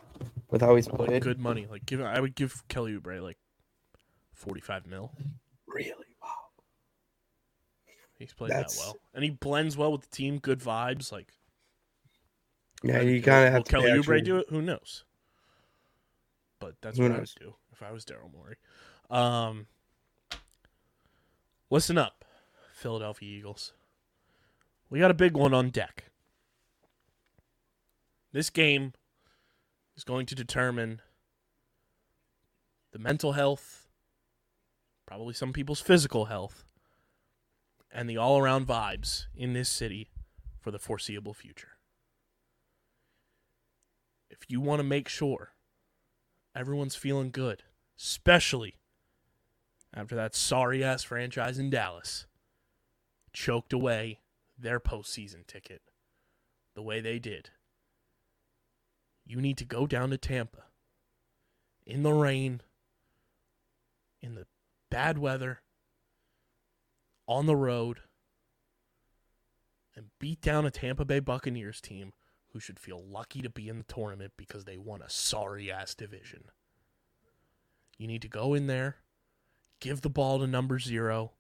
With how he's Like played. good money. Like give I would give Kelly Oubre like forty-five mil. Really? Wow. He's played That's- that well, and he blends well with the team. Good vibes. Like Yeah, you kind of Will have to. Kelly Oubre do it? Who knows? But that's Who what I would do if I was Daryl Morey. Um, listen up, Philadelphia Eagles. We got a big one on deck. This game is going to determine the mental health, probably some people's physical health, and the all around vibes in this city for the foreseeable future. If you want to make sure everyone's feeling good, especially after that sorry ass franchise in Dallas choked away their postseason ticket the way they did, you need to go down to Tampa in the rain, in the bad weather, on the road, and beat down a Tampa Bay Buccaneers team who should feel lucky to be in the tournament because they won a sorry ass division. You need to go in there, give the ball to number zero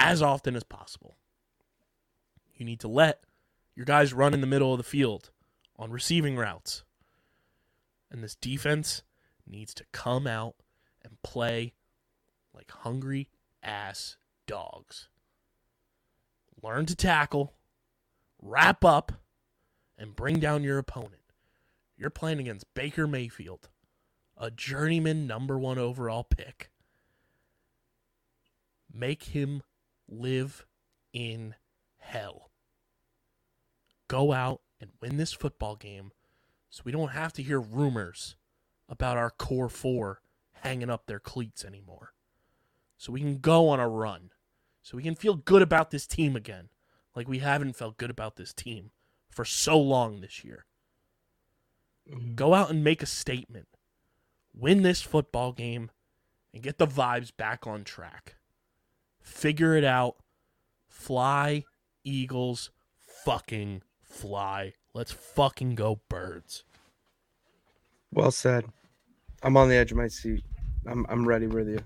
as often as possible. You need to let your guys run in the middle of the field on receiving routes. And this defense needs to come out and play like hungry ass dogs. Learn to tackle, wrap up, and bring down your opponent. You're playing against Baker Mayfield, a journeyman number one overall pick. Make him live in hell. Go out and win this football game so we don't have to hear rumors about our core four hanging up their cleats anymore. So we can go on a run. So we can feel good about this team again, like we haven't felt good about this team for so long this year. Mm-hmm. Go out and make a statement. Win this football game and get the vibes back on track. Figure it out. Fly, Eagles, fucking fly. Let's fucking go, birds. Well said. I'm on the edge of my seat. I'm I'm ready with you.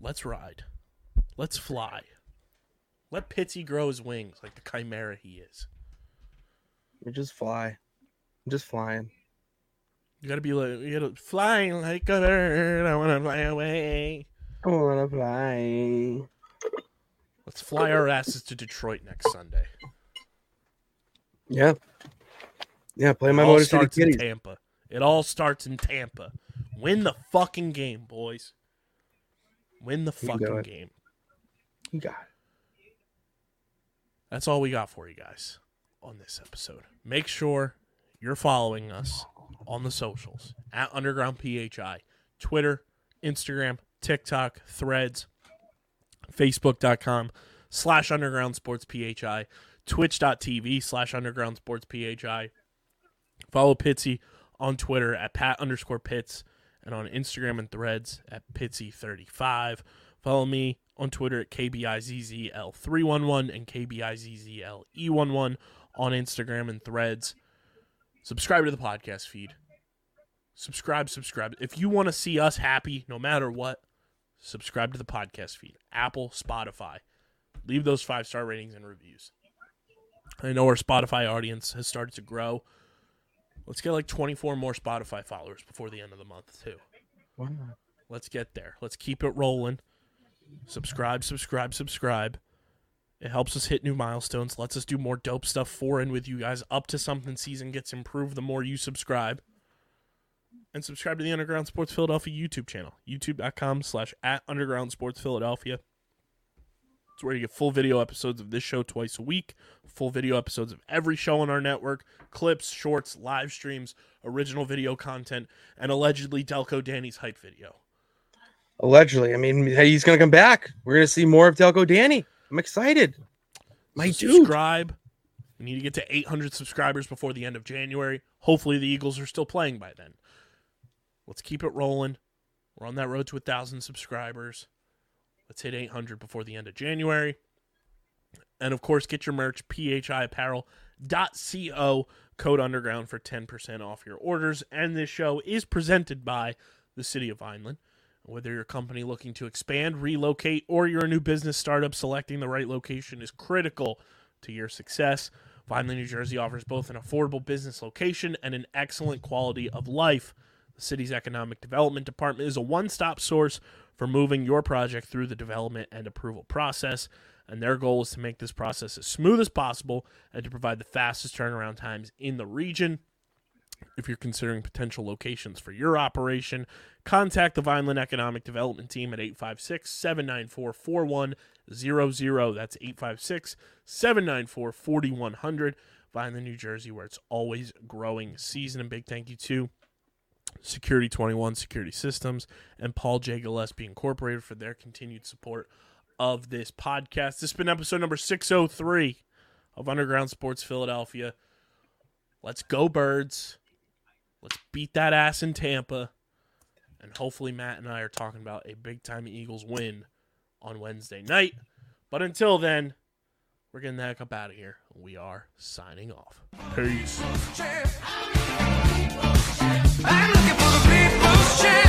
Let's ride. Let's fly. Let Pitsy grow his wings like the chimera he is. We just fly. I'm just flying. You gotta be like, you gotta fly like a bird. I wanna fly away. I wanna fly. Let's fly our asses to Detroit next Sunday. Yeah. Yeah, play my it all Motor City starts in Tampa. It all starts in Tampa. Win the fucking game, boys. Win the You fucking game. You got it. That's all we got for you guys on this episode. Make sure you're following us on the socials at Underground PHI, Twitter, Instagram, TikTok, Threads, Facebook.com slash Underground Sports PHI, Twitch.tv slash Underground Sports PHI. Follow Pitsy on Twitter at Pat underscore Pits and on Instagram and Threads at Pitsy35. Follow me on Twitter at KBIZZL311 and KBIZZLE11 on Instagram and Threads. Subscribe to the podcast feed. Subscribe, subscribe. If you want to see us happy no matter what, subscribe to the podcast feed. Apple, Spotify. Leave those five star ratings and reviews. I know our Spotify audience has started to grow. Let's get like 24 more Spotify followers before the end of the month, too. Why not? Let's get there. Let's keep it rolling. Subscribe, subscribe, subscribe. It helps us hit new milestones, lets us do more dope stuff for and with you guys up to something season gets improved the more you subscribe. And subscribe to the Underground Sports Philadelphia YouTube channel, youtube.com slash at Underground Sports Philadelphia. It's where you get full video episodes of this show twice a week, full video episodes of every show on our network, clips, shorts, live streams, original video content, and allegedly Delco Danny's hype video. Allegedly, I mean, he's gonna come back. We're gonna see more of Delco Danny. I'm excited. My So dude. subscribe. We need to get to 800 subscribers before the end of January. Hopefully, the Eagles are still playing by then. Let's keep it rolling. We're on that road to a thousand subscribers. Let's hit 800 before the end of January. And of course, get your merch, phiapparel.co, code underground for 10% off your orders. And this show is presented by the City of Vineland. Whether you're a company looking to expand, relocate, or you're a new business startup, selecting the right location is critical to your success. Vineland, New Jersey offers both an affordable business location and an excellent quality of life. The city's economic development department is a one stop source for moving your project through the development and approval process. And their goal is to make this process as smooth as possible and to provide the fastest turnaround times in the region. If you're considering potential locations for your operation, contact the Vineland Economic Development Team at 856 794 4100. That's 856 794 4100. Vineland, New Jersey, where it's always growing season. And big thank you to Security 21 Security Systems and Paul J. Gillespie Incorporated for their continued support of this podcast. This has been episode number 603 of Underground Sports Philadelphia. Let's go, birds. Let's beat that ass in Tampa. And hopefully, Matt and I are talking about a big time Eagles win on Wednesday night. But until then, we're getting the heck up out of here. We are signing off. Peace. I